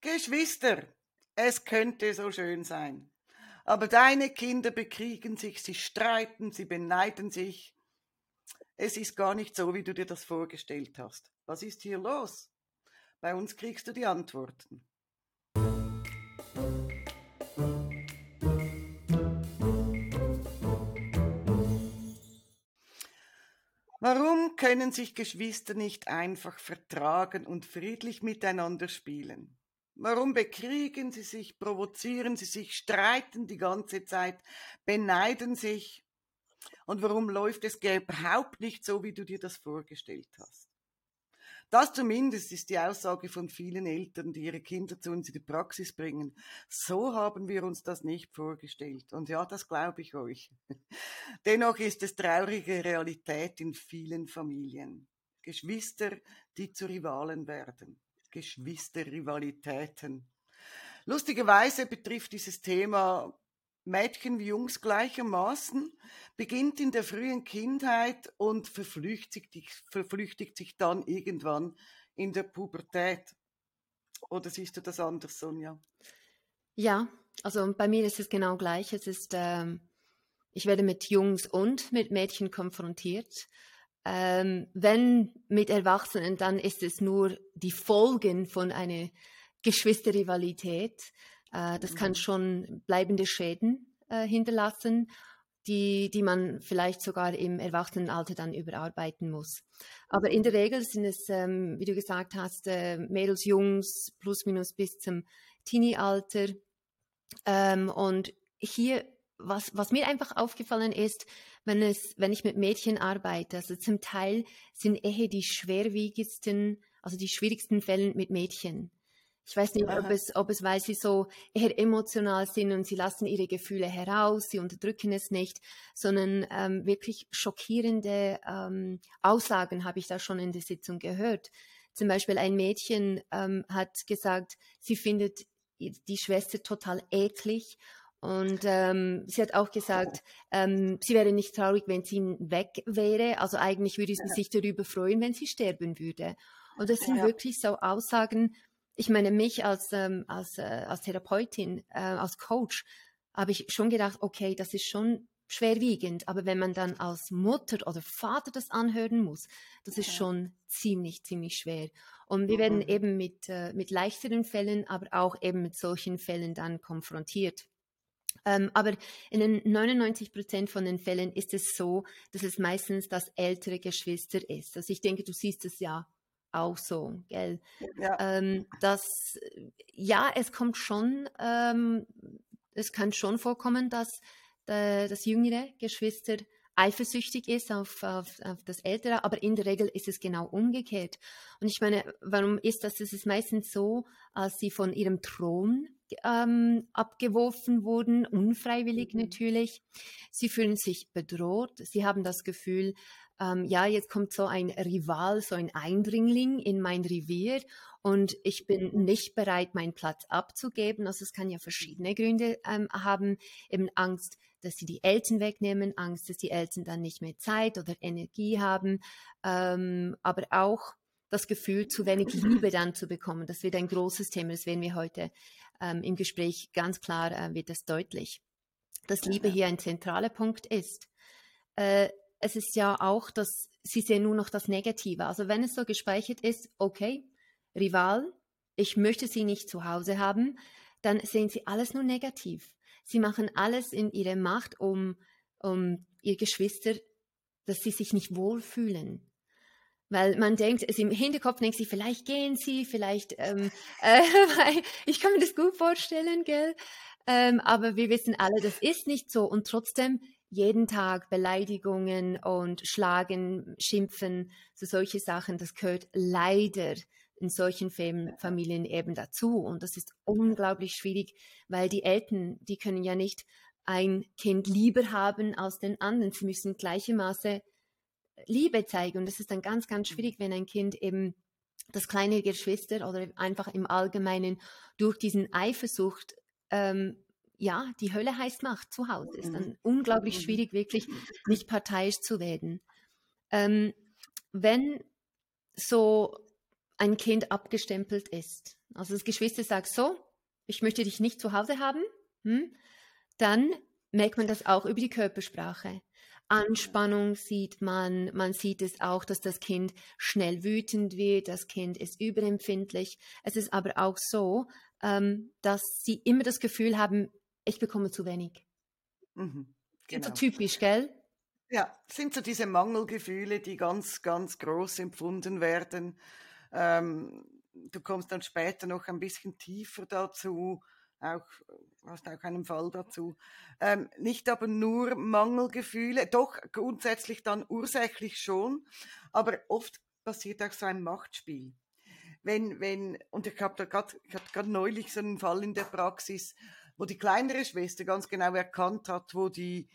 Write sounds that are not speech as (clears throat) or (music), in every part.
Geschwister, es könnte so schön sein. Aber deine Kinder bekriegen sich, sie streiten, sie beneiden sich. Es ist gar nicht so, wie du dir das vorgestellt hast. Was ist hier los? Bei uns kriegst du die Antworten. Warum können sich Geschwister nicht einfach vertragen und friedlich miteinander spielen? Warum bekriegen sie sich, provozieren sie sich, streiten die ganze Zeit, beneiden sich? Und warum läuft es überhaupt nicht so, wie du dir das vorgestellt hast? Das zumindest ist die Aussage von vielen Eltern, die ihre Kinder zu uns in die Praxis bringen. So haben wir uns das nicht vorgestellt. Und ja, das glaube ich euch. (laughs) Dennoch ist es traurige Realität in vielen Familien. Geschwister, die zu Rivalen werden. Geschwisterrivalitäten. Lustigerweise betrifft dieses Thema Mädchen wie Jungs gleichermaßen, beginnt in der frühen Kindheit und verflüchtigt, verflüchtigt sich dann irgendwann in der Pubertät. Oder siehst du das anders, Sonja? Ja, also bei mir ist es genau gleich. Es ist, ähm, ich werde mit Jungs und mit Mädchen konfrontiert. Ähm, wenn mit Erwachsenen, dann ist es nur die Folgen von einer Geschwisterrivalität. Äh, das mhm. kann schon bleibende Schäden äh, hinterlassen, die, die man vielleicht sogar im Erwachsenenalter dann überarbeiten muss. Aber in der Regel sind es, ähm, wie du gesagt hast, äh, Mädels, Jungs, plus minus bis zum Teenie-Alter. Ähm, und hier, was, was mir einfach aufgefallen ist, wenn, es, wenn ich mit Mädchen arbeite, also zum Teil sind eher die schwerwiegendsten, also die schwierigsten Fälle mit Mädchen. Ich weiß nicht, ob es, ob es, weil sie so eher emotional sind und sie lassen ihre Gefühle heraus, sie unterdrücken es nicht, sondern ähm, wirklich schockierende ähm, Aussagen habe ich da schon in der Sitzung gehört. Zum Beispiel ein Mädchen ähm, hat gesagt, sie findet die Schwester total eklig und ähm, sie hat auch gesagt, ähm, sie wäre nicht traurig, wenn sie weg wäre. Also eigentlich würde sie sich darüber freuen, wenn sie sterben würde. Und das sind ja. wirklich so Aussagen, ich meine, mich als, ähm, als, äh, als Therapeutin, äh, als Coach, habe ich schon gedacht, okay, das ist schon schwerwiegend, aber wenn man dann als Mutter oder Vater das anhören muss, das ist schon ziemlich, ziemlich schwer. Und wir werden mhm. eben mit, äh, mit leichteren Fällen, aber auch eben mit solchen Fällen dann konfrontiert. Ähm, aber in den 99 Prozent von den Fällen ist es so, dass es meistens das ältere Geschwister ist. Also ich denke, du siehst es ja auch so, gell? Ja. Ähm, das, ja, es kommt schon, ähm, es kann schon vorkommen, dass äh, das jüngere Geschwister eifersüchtig ist auf, auf, auf, das Ältere, aber in der Regel ist es genau umgekehrt. Und ich meine, warum ist das? Es ist meistens so, als sie von ihrem Thron ähm, abgeworfen wurden, unfreiwillig mhm. natürlich. Sie fühlen sich bedroht. Sie haben das Gefühl, ähm, ja, jetzt kommt so ein Rival, so ein Eindringling in mein Revier und ich bin nicht bereit, meinen Platz abzugeben. Also es kann ja verschiedene Gründe ähm, haben, eben Angst, dass sie die Eltern wegnehmen, Angst, dass die Eltern dann nicht mehr Zeit oder Energie haben, ähm, aber auch das Gefühl, zu wenig Liebe dann zu bekommen. Das wird ein großes Thema, das werden wir heute ähm, im Gespräch ganz klar, äh, wird das deutlich, dass Liebe hier ein zentraler Punkt ist. Äh, es ist ja auch, dass sie sehen nur noch das Negative. Also wenn es so gespeichert ist, okay, Rival, ich möchte sie nicht zu Hause haben, dann sehen sie alles nur negativ. Sie machen alles in ihrer Macht, um, um ihr Geschwister, dass sie sich nicht wohlfühlen. Weil man denkt, es im Hinterkopf denkt sie, vielleicht gehen sie, vielleicht, ähm, (laughs) äh, ich kann mir das gut vorstellen, gell? Ähm, aber wir wissen alle, das ist nicht so. Und trotzdem jeden Tag Beleidigungen und Schlagen, Schimpfen, so solche Sachen, das gehört leider in solchen Familien eben dazu. Und das ist unglaublich schwierig, weil die Eltern, die können ja nicht ein Kind lieber haben als den anderen. Sie müssen gleichermaßen Liebe zeigen. Und das ist dann ganz, ganz schwierig, wenn ein Kind eben das kleine Geschwister oder einfach im Allgemeinen durch diesen Eifersucht ähm, ja, die Hölle heißt Macht zu Hause. Ist dann mhm. unglaublich mhm. schwierig, wirklich (laughs) nicht parteiisch zu werden. Ähm, wenn so ein Kind abgestempelt ist, also das Geschwister sagt so, ich möchte dich nicht zu Hause haben, hm? dann merkt man das auch über die Körpersprache. Anspannung sieht man, man sieht es auch, dass das Kind schnell wütend wird, das Kind ist überempfindlich. Es ist aber auch so, ähm, dass sie immer das Gefühl haben, ich bekomme zu wenig. Mhm, genau. So typisch, gell? Ja, sind so diese Mangelgefühle, die ganz, ganz groß empfunden werden. Ähm, du kommst dann später noch ein bisschen tiefer dazu, auch, hast auch einen Fall dazu. Ähm, nicht aber nur Mangelgefühle, doch grundsätzlich dann ursächlich schon, aber oft passiert auch so ein Machtspiel. Wenn, wenn, und ich habe da gerade, neulich so einen Fall in der Praxis, wo die kleinere Schwester ganz genau erkannt hat, wo die,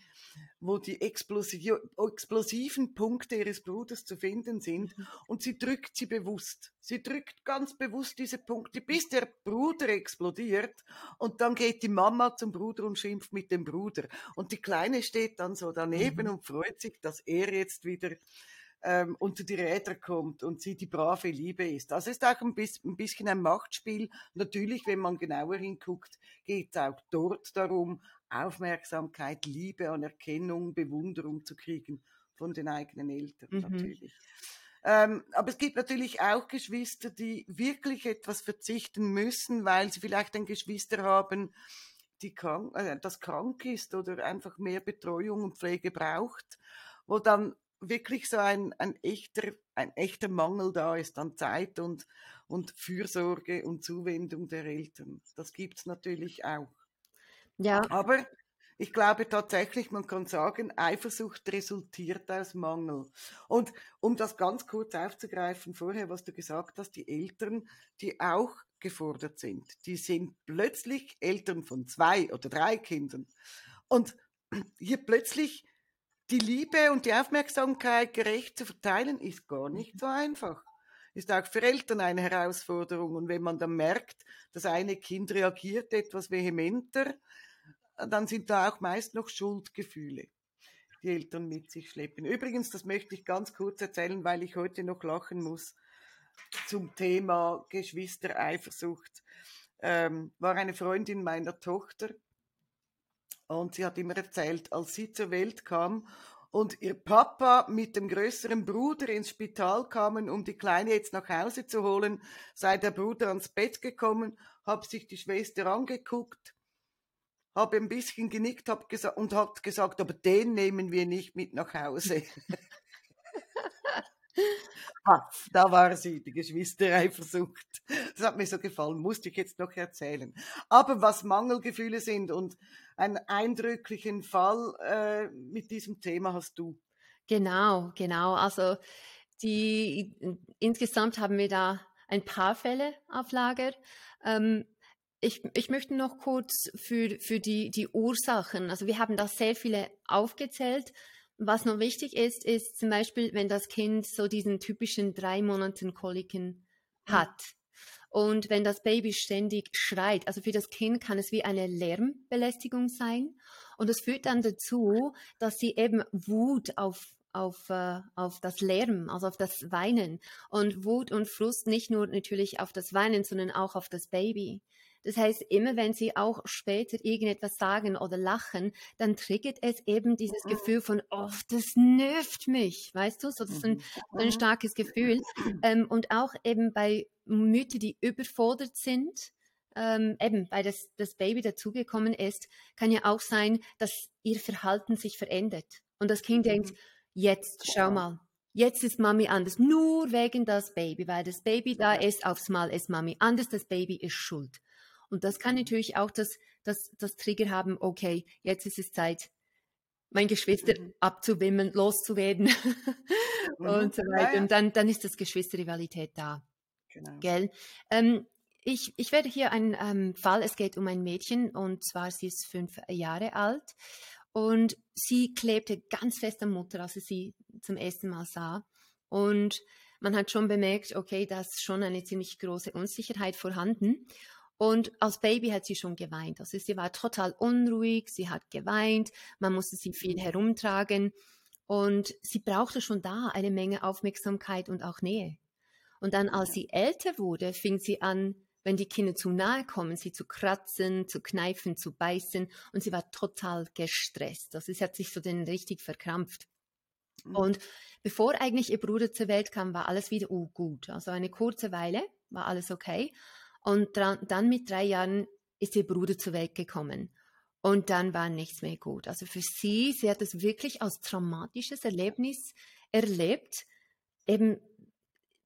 wo die explosiven Punkte ihres Bruders zu finden sind. Mhm. Und sie drückt sie bewusst. Sie drückt ganz bewusst diese Punkte, bis der Bruder explodiert. Und dann geht die Mama zum Bruder und schimpft mit dem Bruder. Und die Kleine steht dann so daneben mhm. und freut sich, dass er jetzt wieder ähm, unter die Räder kommt und sie die brave Liebe ist. Das ist auch ein bisschen, ein Machtspiel. Natürlich, wenn man genauer hinguckt, geht es auch dort darum, Aufmerksamkeit, Liebe, Anerkennung, Bewunderung zu kriegen von den eigenen Eltern mhm. natürlich. Ähm, aber es gibt natürlich auch Geschwister, die wirklich etwas verzichten müssen, weil sie vielleicht ein Geschwister haben, die krank, äh, das krank ist oder einfach mehr Betreuung und Pflege braucht, wo dann wirklich so ein, ein, echter, ein echter Mangel da ist an Zeit und, und Fürsorge und Zuwendung der Eltern. Das gibt es natürlich auch. Ja. Aber ich glaube tatsächlich, man kann sagen, Eifersucht resultiert aus Mangel. Und um das ganz kurz aufzugreifen, vorher, was du gesagt hast, die Eltern, die auch gefordert sind, die sind plötzlich Eltern von zwei oder drei Kindern. Und hier plötzlich die Liebe und die Aufmerksamkeit gerecht zu verteilen, ist gar nicht so einfach. Ist auch für Eltern eine Herausforderung. Und wenn man dann merkt, das eine Kind reagiert etwas vehementer, dann sind da auch meist noch Schuldgefühle, die Eltern mit sich schleppen. Übrigens, das möchte ich ganz kurz erzählen, weil ich heute noch lachen muss zum Thema Geschwistereifersucht. Ähm, war eine Freundin meiner Tochter, und sie hat immer erzählt, als sie zur Welt kam und ihr Papa mit dem größeren Bruder ins Spital kamen, um die Kleine jetzt nach Hause zu holen, sei der Bruder ans Bett gekommen, hat sich die Schwester angeguckt, habe ein bisschen genickt hab und hat gesagt, aber den nehmen wir nicht mit nach Hause. (laughs) Ah, da war sie, die Geschwisterei versucht. Das hat mir so gefallen, musste ich jetzt noch erzählen. Aber was Mangelgefühle sind und einen eindrücklichen Fall äh, mit diesem Thema hast du. Genau, genau. Also die insgesamt haben wir da ein paar Fälle auf Lager. Ähm, ich, ich möchte noch kurz für, für die, die Ursachen, also wir haben da sehr viele aufgezählt, was noch wichtig ist, ist zum Beispiel, wenn das Kind so diesen typischen drei Monaten Koliken hat. Und wenn das Baby ständig schreit, also für das Kind kann es wie eine Lärmbelästigung sein. Und das führt dann dazu, dass sie eben Wut auf auf, äh, auf das Lärm, also auf das Weinen. Und Wut und Frust nicht nur natürlich auf das Weinen, sondern auch auf das Baby. Das heißt, immer wenn sie auch später irgendetwas sagen oder lachen, dann triggert es eben dieses mhm. Gefühl von, oh, das nervt mich, weißt du? So, das ist ein, mhm. ein starkes Gefühl. (clears throat) Ähm, und auch eben bei Müttern, die überfordert sind, ähm, eben weil das, das Baby dazugekommen ist, kann ja auch sein, dass ihr Verhalten sich verändert. Und das Kind mhm. denkt, jetzt schau mal, jetzt ist Mami anders, nur wegen das Baby, weil das Baby da ist, aufs Mal ist Mami anders, das Baby ist schuld. Und das kann natürlich auch das, das, das Trigger haben, okay, jetzt ist es Zeit, mein Geschwister mhm. abzuwimmeln, loszuwerden (laughs) mhm. und so weiter. Ja, ja. Und dann, dann ist das Geschwisterrivalität da. Genau. Gell? Ähm, ich, ich werde hier einen ähm, Fall, es geht um ein Mädchen und zwar sie ist fünf Jahre alt und sie klebte ganz fest an Mutter, als sie sie zum ersten Mal sah. Und man hat schon bemerkt, okay, da ist schon eine ziemlich große Unsicherheit vorhanden. Und als Baby hat sie schon geweint. Also sie war total unruhig, sie hat geweint, man musste sie viel herumtragen und sie brauchte schon da eine Menge Aufmerksamkeit und auch Nähe. Und dann, als sie älter wurde, fing sie an, wenn die Kinder zu nahe kommen, sie zu kratzen, zu kneifen, zu beißen. Und sie war total gestresst. Also sie hat sich so den richtig verkrampft. Mhm. Und bevor eigentlich ihr Bruder zur Welt kam, war alles wieder uh, gut. Also eine kurze Weile war alles okay. Und dann mit drei Jahren ist ihr Bruder zur Welt gekommen. Und dann war nichts mehr gut. Also für sie, sie hat es wirklich als traumatisches Erlebnis erlebt, eben,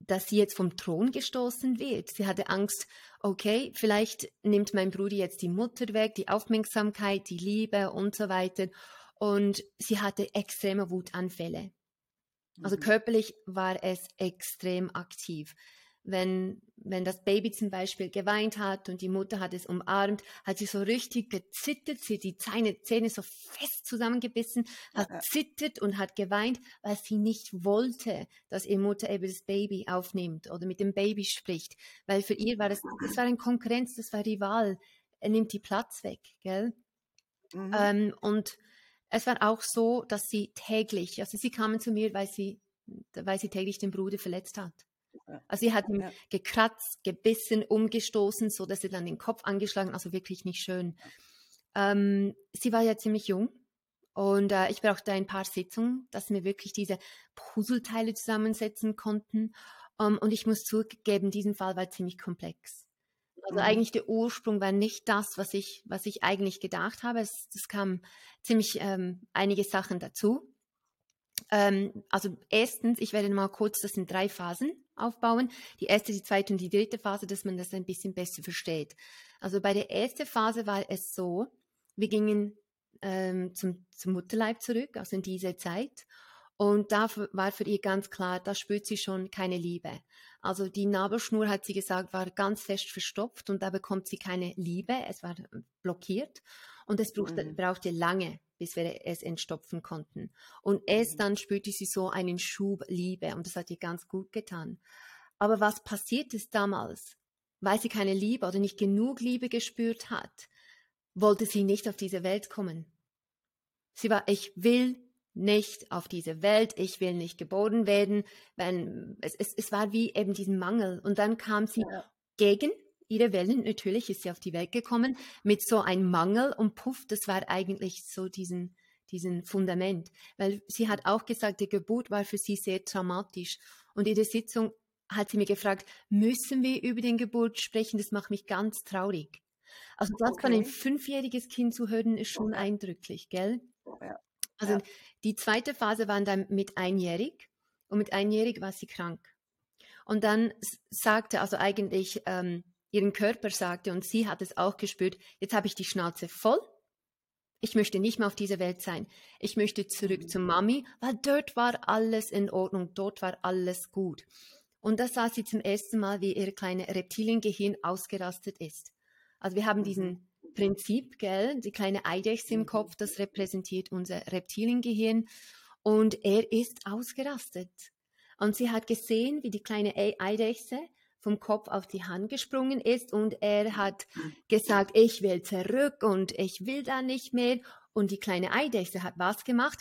dass sie jetzt vom Thron gestoßen wird. Sie hatte Angst, okay, vielleicht nimmt mein Bruder jetzt die Mutter weg, die Aufmerksamkeit, die Liebe und so weiter. Und sie hatte extreme Wutanfälle. Also mhm. körperlich war es extrem aktiv wenn, wenn das Baby zum Beispiel geweint hat und die Mutter hat es umarmt, hat sie so richtig gezittert, sie hat die Zähne, Zähne so fest zusammengebissen, hat ja. zittert und hat geweint, weil sie nicht wollte, dass ihre Mutter eben das Baby aufnimmt oder mit dem Baby spricht, weil für ihr war das, das war ein Konkurrenz, das war Rival, er nimmt die Platz weg, gell? Mhm. Ähm, und es war auch so, dass sie täglich, also sie kamen zu mir, weil sie, weil sie täglich den Bruder verletzt hat. Also sie hat ihn ja. gekratzt, gebissen, umgestoßen, so dass er dann den Kopf angeschlagen, also wirklich nicht schön. Ähm, sie war ja ziemlich jung und äh, ich brauchte ein paar Sitzungen, dass wir wirklich diese Puzzleteile zusammensetzen konnten. Um, ähm, und ich muss zugeben, diesen Fall war ziemlich komplex. Also mhm. eigentlich der Ursprung war nicht das, was ich, was ich eigentlich gedacht habe. Es, es kamen ziemlich ähm, einige Sachen dazu. Ähm, also erstens, ich werde mal kurz das in drei Phasen aufbauen. Die erste, die zweite und die dritte Phase, dass man das ein bisschen besser versteht. Also bei der ersten Phase war es so, wir gingen ähm, zum, zum Mutterleib zurück, also in diese Zeit. Und da war für ihr ganz klar, da spürt sie schon keine Liebe. Also die Nabelschnur, hat sie gesagt, war ganz fest verstopft und da bekommt sie keine Liebe. Es war blockiert und es brauchte, mhm. brauchte lange, bis wir es entstopfen konnten. Und erst mhm. dann spürte sie so einen Schub Liebe und das hat ihr ganz gut getan. Aber was passiert ist damals? Weil sie keine Liebe oder nicht genug Liebe gespürt hat, wollte sie nicht auf diese Welt kommen. Sie war, ich will nicht auf diese Welt, ich will nicht geboren werden. Wenn, es, es, es war wie eben diesen Mangel. Und dann kam sie ja. gegen ihre Wellen, natürlich ist sie auf die Welt gekommen, mit so einem Mangel und puff, das war eigentlich so diesen, diesen Fundament. Weil sie hat auch gesagt, die Geburt war für sie sehr traumatisch. Und in der Sitzung hat sie mir gefragt, müssen wir über den Geburt sprechen? Das macht mich ganz traurig. Also das okay. von ein fünfjähriges Kind zu hören, ist schon eindrücklich, gell? Ja. Also ja. die zweite Phase war dann mit einjährig und mit einjährig war sie krank. Und dann sagte also eigentlich ähm, ihren Körper sagte, und sie hat es auch gespürt, jetzt habe ich die Schnauze voll. Ich möchte nicht mehr auf dieser Welt sein. Ich möchte zurück zu Mami, weil dort war alles in Ordnung, dort war alles gut. Und da sah sie zum ersten Mal, wie ihr kleines Reptiliengehirn ausgerastet ist. Also wir haben diesen mhm. Prinzip, gell, die kleine Eidechse im Kopf, das repräsentiert unser Reptiliengehirn. Und er ist ausgerastet. Und sie hat gesehen, wie die kleine Eidechse vom Kopf auf die Hand gesprungen ist und er hat gesagt, ich will zurück und ich will da nicht mehr. Und die kleine Eidechse hat was gemacht?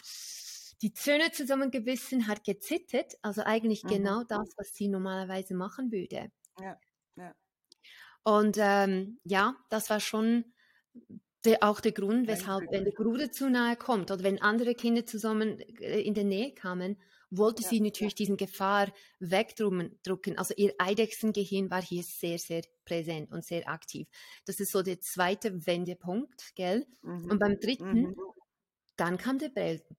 Die Zähne zusammengebissen, hat gezittert, also eigentlich mhm. genau das, was sie normalerweise machen würde. Ja, ja. Und ähm, ja, das war schon der, auch der Grund, weshalb, wenn der Bruder zu nahe kommt oder wenn andere Kinder zusammen äh, in der Nähe kamen, wollte ja, sie natürlich ja. diesen Gefahr wegdrücken. Also ihr Eidechsengehirn war hier sehr, sehr präsent und sehr aktiv. Das ist so der zweite Wendepunkt, gell? Mhm. Und beim dritten, mhm. dann kam der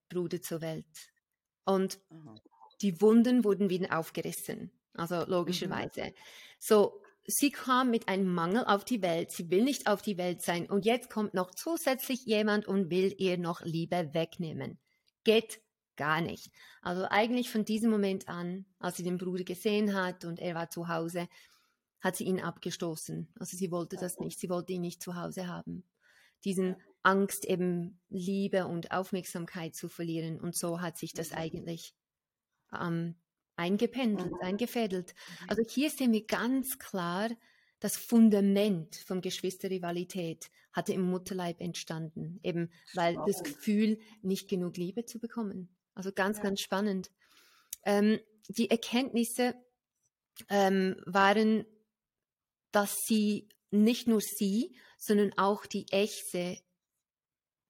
Bruder zur Welt. Und mhm. die Wunden wurden wieder aufgerissen. Also logischerweise. Mhm. So, sie kam mit einem Mangel auf die Welt. Sie will nicht auf die Welt sein. Und jetzt kommt noch zusätzlich jemand und will ihr noch Liebe wegnehmen. Geht gar nicht. Also eigentlich von diesem Moment an, als sie den Bruder gesehen hat und er war zu Hause, hat sie ihn abgestoßen. Also sie wollte das nicht. Sie wollte ihn nicht zu Hause haben. Diesen Angst eben Liebe und Aufmerksamkeit zu verlieren. Und so hat sich das eigentlich ähm, eingependelt, eingefädelt. Also hier sehen wir ganz klar, das Fundament von Geschwisterrivalität hatte im Mutterleib entstanden, eben weil das Gefühl, nicht genug Liebe zu bekommen. Also ganz, ja. ganz spannend. Ähm, die Erkenntnisse ähm, waren dass sie nicht nur sie, sondern auch die Echte,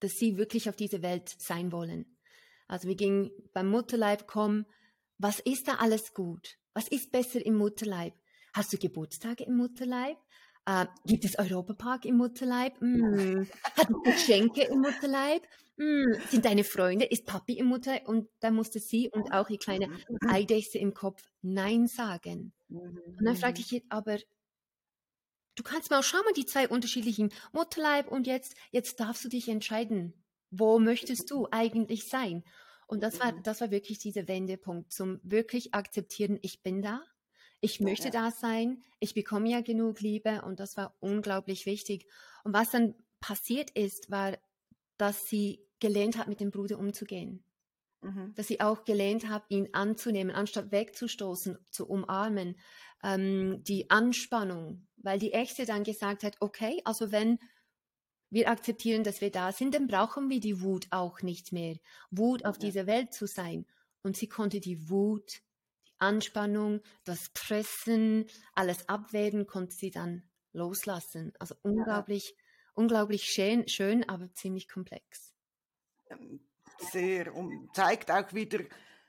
dass sie wirklich auf dieser Welt sein wollen. Also wir gingen beim Mutterleib kommen, was ist da alles gut? Was ist besser im Mutterleib? Hast du Geburtstage im Mutterleib? Äh, gibt es Europapark im Mutterleib? Mm. Hat Geschenke im Mutterleib? Mm. Sind deine Freunde? Ist Papi im Mutterleib? Und da musste sie und auch die kleine Eidechse im Kopf Nein sagen. Und dann fragte ich, aber du kannst mal, schau mal die zwei unterschiedlichen Mutterleib und jetzt, jetzt darfst du dich entscheiden. Wo möchtest du eigentlich sein? Und das war, das war wirklich dieser Wendepunkt zum wirklich akzeptieren, ich bin da, ich möchte ja. da sein, ich bekomme ja genug Liebe und das war unglaublich wichtig. Und was dann passiert ist, war, dass sie gelernt hat, mit dem Bruder umzugehen. Mhm. Dass sie auch gelernt hat, ihn anzunehmen, anstatt wegzustoßen, zu umarmen. Ähm, die Anspannung, weil die Echte dann gesagt hat, okay, also wenn wir akzeptieren, dass wir da sind, dann brauchen wir die Wut auch nicht mehr. Wut auf ja. dieser Welt zu sein. Und sie konnte die Wut Anspannung, das Pressen, alles abwehren, konnte sie dann loslassen. Also unglaublich, ja. unglaublich schön, schön, aber ziemlich komplex. Ähm, sehr und zeigt auch wieder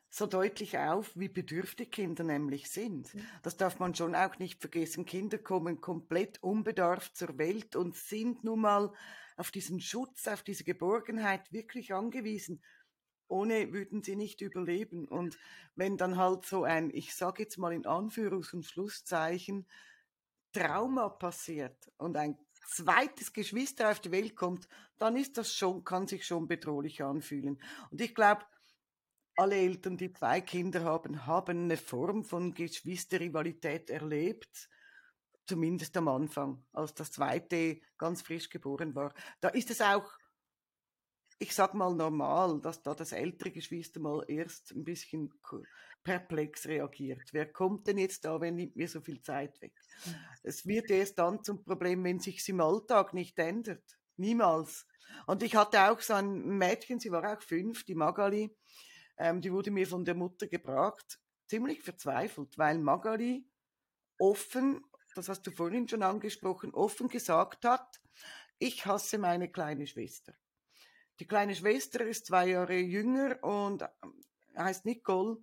so deutlich auf, wie bedürftig Kinder nämlich sind. Das darf man schon auch nicht vergessen. Kinder kommen komplett unbedarft zur Welt und sind nun mal auf diesen Schutz, auf diese Geborgenheit wirklich angewiesen ohne würden sie nicht überleben. Und wenn dann halt so ein, ich sage jetzt mal in Anführungs- und Schlusszeichen, Trauma passiert und ein zweites Geschwister auf die Welt kommt, dann ist das schon, kann sich schon bedrohlich anfühlen. Und ich glaube, alle Eltern, die zwei Kinder haben, haben eine Form von Geschwisterrivalität erlebt. Zumindest am Anfang, als das zweite ganz frisch geboren war. Da ist es auch ich sag mal normal, dass da das ältere Geschwister mal erst ein bisschen perplex reagiert. Wer kommt denn jetzt da, wer nimmt mir so viel Zeit weg? Mhm. Es wird erst dann zum Problem, wenn sich im Alltag nicht ändert. Niemals. Und ich hatte auch so ein Mädchen, sie war auch fünf, die Magali, ähm, die wurde mir von der Mutter gebracht, ziemlich verzweifelt, weil Magali offen, das hast du vorhin schon angesprochen, offen gesagt hat, ich hasse meine kleine Schwester. Die kleine Schwester ist zwei Jahre jünger und äh, heißt Nicole.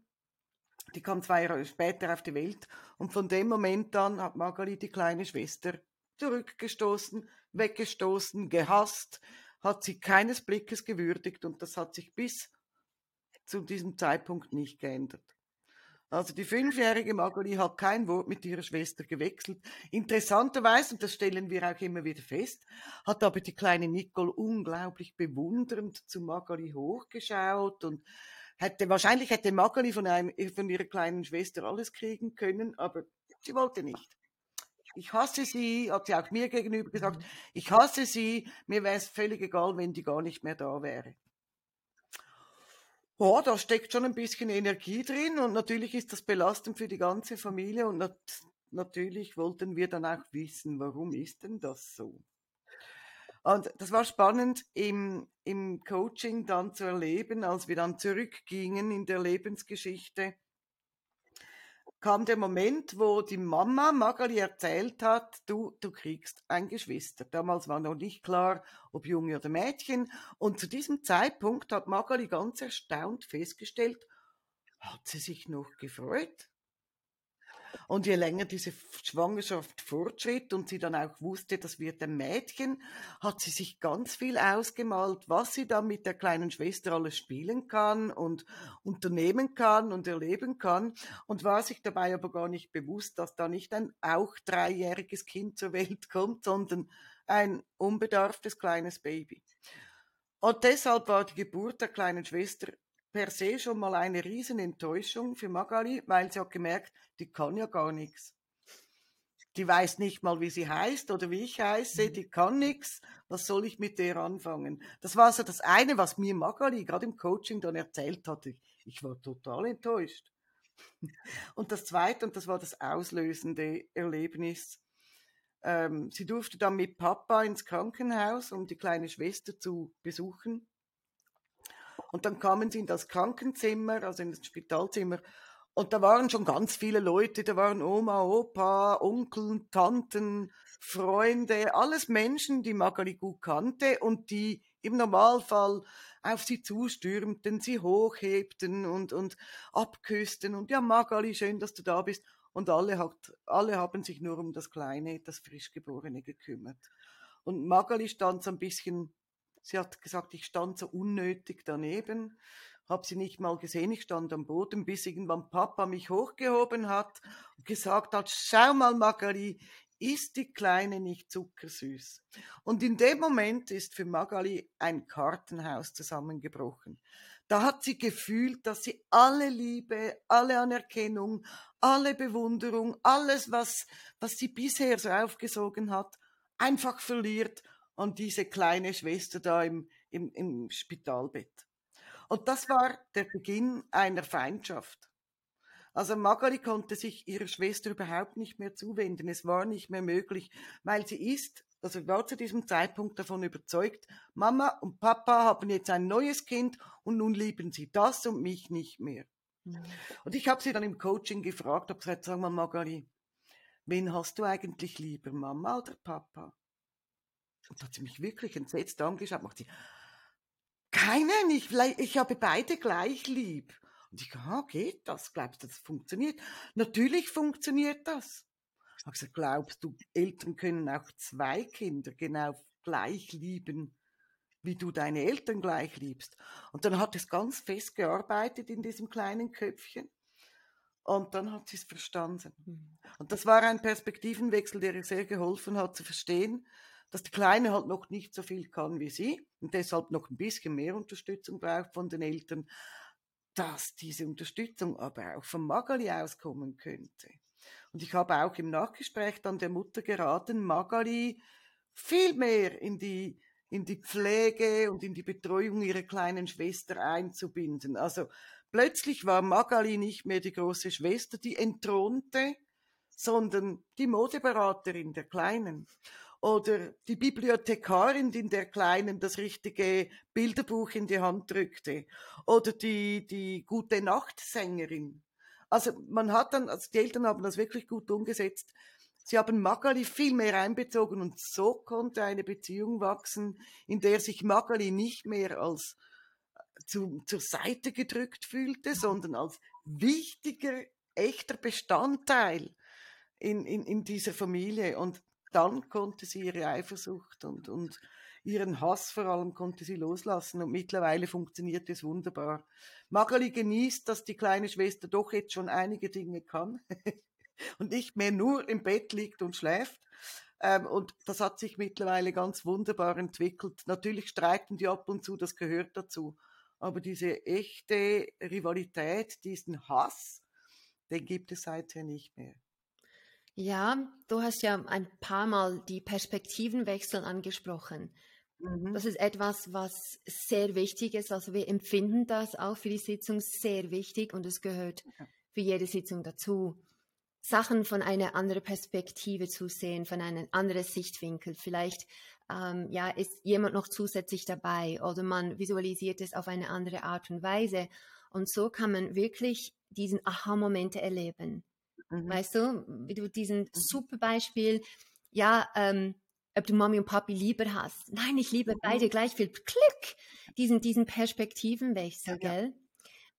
Die kam zwei Jahre später auf die Welt und von dem Moment an hat Magali die kleine Schwester zurückgestoßen, weggestoßen, gehasst, hat sie keines Blickes gewürdigt und das hat sich bis zu diesem Zeitpunkt nicht geändert. Also die fünfjährige Magali hat kein Wort mit ihrer Schwester gewechselt. Interessanterweise, und das stellen wir auch immer wieder fest, hat aber die kleine Nicole unglaublich bewundernd zu Magali hochgeschaut und hätte, wahrscheinlich hätte Magali von, einem, von ihrer kleinen Schwester alles kriegen können, aber sie wollte nicht. Ich hasse sie, hat sie auch mir gegenüber gesagt, mhm. ich hasse sie, mir wäre es völlig egal, wenn die gar nicht mehr da wäre. Ja, da steckt schon ein bisschen Energie drin und natürlich ist das belastend für die ganze Familie und nat natürlich wollten wir dann auch wissen, warum ist denn das so? Und das war spannend im, im Coaching dann zu erleben, als wir dann zurückgingen in der Lebensgeschichte kam der Moment, wo die Mama Magali erzählt hat, du, du kriegst ein Geschwister. Damals war noch nicht klar, ob Junge oder Mädchen. Und zu diesem Zeitpunkt hat Magali ganz erstaunt festgestellt, hat sie sich noch gefreut? Und je länger diese Schwangerschaft fortschritt und sie dann auch wusste, das wird ein Mädchen, hat sie sich ganz viel ausgemalt, was sie dann mit der kleinen Schwester alles spielen kann und unternehmen kann und erleben kann und war sich dabei aber gar nicht bewusst, dass da nicht ein auch dreijähriges Kind zur Welt kommt, sondern ein unbedarftes kleines Baby. Und deshalb war die Geburt der kleinen Schwester per se schon mal eine riesen Enttäuschung für Magali, weil sie hat gemerkt, die kann ja gar nichts. Die weiß nicht mal, wie sie heißt oder wie ich heiße, mhm. die kann nichts. Was soll ich mit der anfangen? Das war so das eine, was mir Magali gerade im Coaching dann erzählt hatte. Ich war total enttäuscht. (laughs) Und das zweite, und das war das auslösende Erlebnis, ähm, sie durfte dann mit Papa ins Krankenhaus, um die kleine Schwester zu besuchen. Und dann kamen sie in das Krankenzimmer, also in das Spitalzimmer. Und da waren schon ganz viele Leute, da waren Oma, Opa, Onkel, Tanten, Freunde, alles Menschen, die Magali gut kannte und die im Normalfall auf sie zustürmten, sie hochhebten und, und abküssten und ja, Magali, schön, dass du da bist. Und alle, hat, alle haben sich nur um das Kleine, das Frischgeborene gekümmert. Und Magali stand so ein bisschen, sie hat gesagt, ich stand so unnötig daneben, habe sie nicht mal gesehen, ich stand am Boden, bis irgendwann Papa mich hochgehoben hat und gesagt hat, schau mal Magali, ist die Kleine nicht zuckersüß? Und in dem Moment ist für Magali ein Kartenhaus zusammengebrochen. Da hat sie gefühlt, dass sie alle Liebe, alle Anerkennung, alle Bewunderung, alles, was, was sie bisher so aufgesogen hat, einfach verliert an diese kleine Schwester da im, im, im Spitalbett. Und das war der Beginn einer Feindschaft. Also Magali konnte sich ihrer Schwester überhaupt nicht mehr zuwenden. Es war nicht mehr möglich, weil sie ist, also war zu diesem Zeitpunkt davon überzeugt, Mama und Papa haben jetzt ein neues Kind und nun lieben sie das und mich nicht mehr. Mhm. Und ich habe sie dann im Coaching gefragt, habe gesagt, sag mal Magali, wen hast du eigentlich lieber, Mama oder Papa? Und hat sie mich wirklich entsetzt angeschaut, macht sie, keinen, ich, ich habe beide gleich lieb. Und ich, ah, geht das? Glaubst du, das funktioniert? Natürlich funktioniert das. Ich habe gesagt, glaubst du, Eltern können auch zwei Kinder genau gleich lieben, wie du deine Eltern gleich liebst? Und dann hat es ganz fest gearbeitet in diesem kleinen Köpfchen. Und dann hat sie es verstanden. Mhm. Und das war ein Perspektivenwechsel, der ihr sehr geholfen hat zu verstehen, dass die Kleine halt noch nicht so viel kann wie sie und deshalb noch ein bisschen mehr Unterstützung braucht von den Eltern dass diese Unterstützung aber auch von Magali auskommen könnte. Und ich habe auch im Nachgespräch dann der Mutter geraten, Magali viel mehr in die, in die Pflege und in die Betreuung ihrer kleinen Schwester einzubinden. Also plötzlich war Magali nicht mehr die große Schwester, die entthronte, sondern die Modeberaterin der Kleinen oder die Bibliothekarin, die in der Kleinen das richtige Bilderbuch in die Hand drückte oder die, die gute Nachtsängerin. Also man hat dann, also die Eltern haben das wirklich gut umgesetzt. Sie haben Magali viel mehr einbezogen und so konnte eine Beziehung wachsen, in der sich Magali nicht mehr als äh, zu, zur Seite gedrückt fühlte, sondern als wichtiger, echter Bestandteil in, in, in dieser Familie. Und dann konnte sie ihre Eifersucht und, und ihren Hass vor allem konnte sie loslassen und mittlerweile funktioniert es wunderbar. Magali genießt, dass die kleine Schwester doch jetzt schon einige Dinge kann (laughs) und nicht mehr nur im Bett liegt und schläft. Ähm, und das hat sich mittlerweile ganz wunderbar entwickelt. Natürlich streiten die ab und zu, das gehört dazu. Aber diese echte Rivalität, diesen Hass, den gibt es seither nicht mehr. Ja, du hast ja ein paar Mal die Perspektivenwechsel angesprochen. Mhm. Das ist etwas, was sehr wichtig ist. Also wir empfinden das auch für die Sitzung sehr wichtig und es gehört für jede Sitzung dazu. Sachen von einer anderen Perspektive zu sehen, von einem anderen Sichtwinkel. Vielleicht ähm, ja, ist jemand noch zusätzlich dabei oder man visualisiert es auf eine andere Art und Weise. Und so kann man wirklich diesen Aha-Momente erleben. Mhm. Weißt du, wie du diesen mhm. super Beispiel, ja, ähm, ob du Mami und Papi lieber hast. Nein, ich liebe mhm. beide gleich viel. Klick! Diesen, diesen Perspektivenwechsel, ja, gell?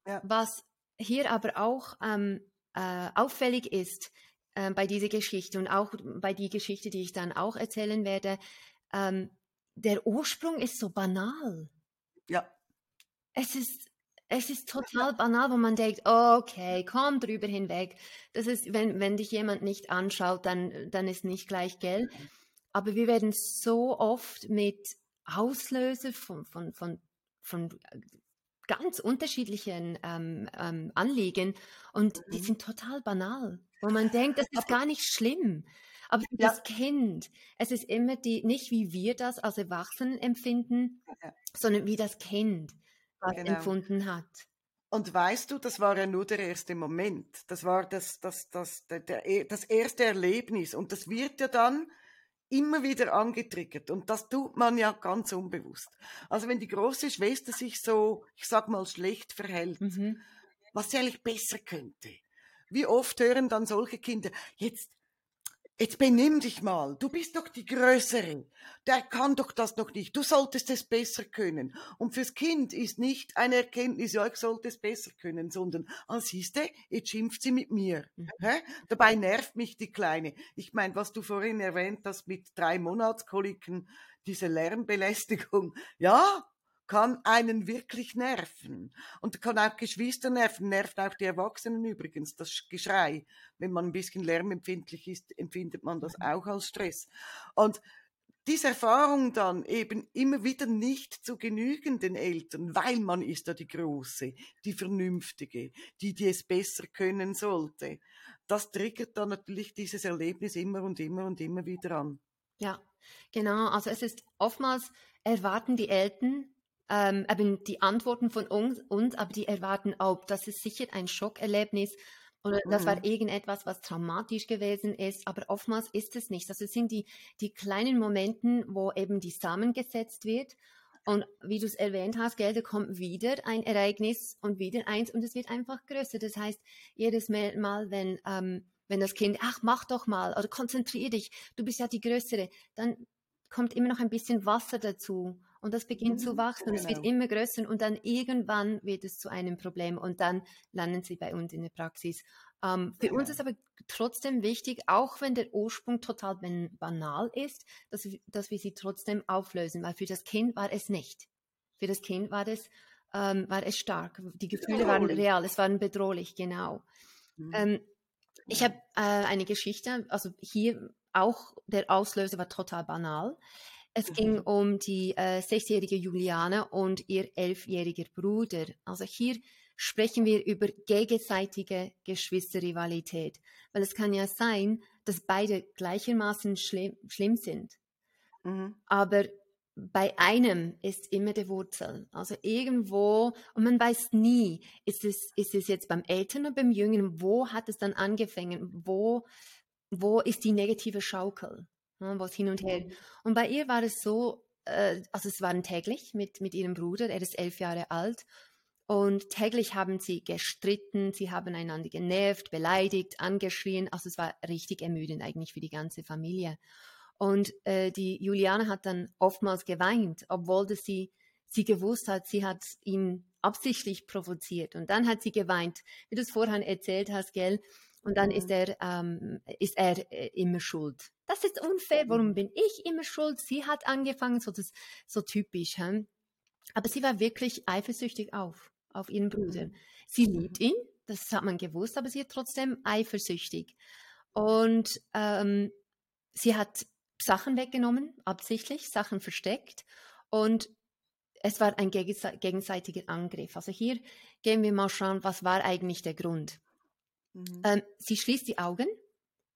Ja. Was hier aber auch ähm, äh, auffällig ist äh, bei dieser Geschichte und auch bei die Geschichte, die ich dann auch erzählen werde, ähm, der Ursprung ist so banal. Ja. Es ist es ist total banal, wo man denkt, okay, komm drüber hinweg. Das ist, wenn, wenn dich jemand nicht anschaut, dann, dann ist nicht gleich Geld. Aber wir werden so oft mit Auslöser von, von, von, von ganz unterschiedlichen ähm, ähm, Anliegen und die mhm. sind total banal, wo man denkt, das ist gar nicht schlimm. Aber für ja. das Kind, es ist immer die, nicht wie wir das als Erwachsenen empfinden, sondern wie das Kind was genau. empfunden hat. Und weißt du, das war ja nur der erste Moment. Das war das, das, das, der, der, das erste Erlebnis. Und das wird ja dann immer wieder angetriggert. Und das tut man ja ganz unbewusst. Also wenn die große Schwester sich so, ich sag mal, schlecht verhält, mhm. was sie eigentlich besser könnte, wie oft hören dann solche Kinder, jetzt Jetzt benimm dich mal. Du bist doch die Größere. Der kann doch das noch nicht. Du solltest es besser können. Und fürs Kind ist nicht eine Erkenntnis, ja, ich sollte es besser können, sondern, ah, siehste, jetzt schimpft sie mit mir. Mhm. Dabei nervt mich die Kleine. Ich meine, was du vorhin erwähnt hast mit drei Monatskoliken, diese Lärmbelästigung. Ja, kann einen wirklich nerven. Und kann auch Geschwister nerven, nervt auch die Erwachsenen übrigens, das Geschrei. Wenn man ein bisschen lärmempfindlich ist, empfindet man das mhm. auch als Stress. Und diese Erfahrung dann eben immer wieder nicht zu genügen den Eltern, weil man ist da die Große, die Vernünftige, die, die es besser können sollte. Das triggert dann natürlich dieses Erlebnis immer und immer und immer wieder an. Ja, genau. Also es ist oftmals erwarten die Eltern ähm, eben die Antworten von uns, uns, aber die erwarten auch, das ist sicher ein Schockerlebnis oder das war mhm. irgendetwas, was traumatisch gewesen ist, aber oftmals ist es nicht. Also es sind die, die kleinen Momenten, wo eben die Samen gesetzt wird und wie du es erwähnt hast, gell, da kommt wieder ein Ereignis und wieder eins und es wird einfach größer. Das heißt, jedes Mal, wenn, ähm, wenn das Kind, ach, mach doch mal oder konzentrier dich, du bist ja die Größere, dann kommt immer noch ein bisschen Wasser dazu und das beginnt mhm, zu wachsen und genau. es wird genau. immer größer und dann irgendwann wird es zu einem Problem und dann landen sie bei uns in der Praxis. Ähm, für genau. uns ist aber trotzdem wichtig, auch wenn der Ursprung total banal ist, dass, dass wir sie trotzdem auflösen, weil für das Kind war es nicht. Für das Kind war es, ähm, war es stark. Die Gefühle waren real, es waren bedrohlich, genau. Mhm. Ähm, ich habe äh, eine Geschichte, also hier auch der Auslöser war total banal. Es mhm. ging um die äh, sechsjährige Juliane und ihr elfjähriger Bruder. Also hier sprechen wir über gegenseitige Geschwisterrivalität, weil es kann ja sein, dass beide gleichermaßen schlimm, schlimm sind. Mhm. Aber bei einem ist immer die Wurzel. Also irgendwo, und man weiß nie, ist es, ist es jetzt beim Eltern oder beim Jüngeren, wo hat es dann angefangen, wo, wo ist die negative Schaukel? Ne, was hin und her. Mhm. Und bei ihr war es so, äh, also es waren täglich mit, mit ihrem Bruder, er ist elf Jahre alt. Und täglich haben sie gestritten, sie haben einander genervt, beleidigt, angeschrien. Also es war richtig ermüdend eigentlich für die ganze Familie. Und äh, die Juliane hat dann oftmals geweint, obwohl das sie, sie gewusst hat, sie hat ihn absichtlich provoziert. Und dann hat sie geweint, wie du es vorhin erzählt hast, gell? Und dann ist mhm. er, ähm, ist er äh, immer schuld. Das ist unfair. Warum bin ich immer schuld? Sie hat angefangen, so, das, so typisch. Hm? Aber sie war wirklich eifersüchtig auf, auf ihren Bruder. Mhm. Sie liebt ihn, das hat man gewusst, aber sie ist trotzdem eifersüchtig. Und ähm, sie hat Sachen weggenommen, absichtlich, Sachen versteckt. Und es war ein gegenseitiger Angriff. Also hier gehen wir mal schauen, was war eigentlich der Grund. Mhm. Ähm, sie schließt die Augen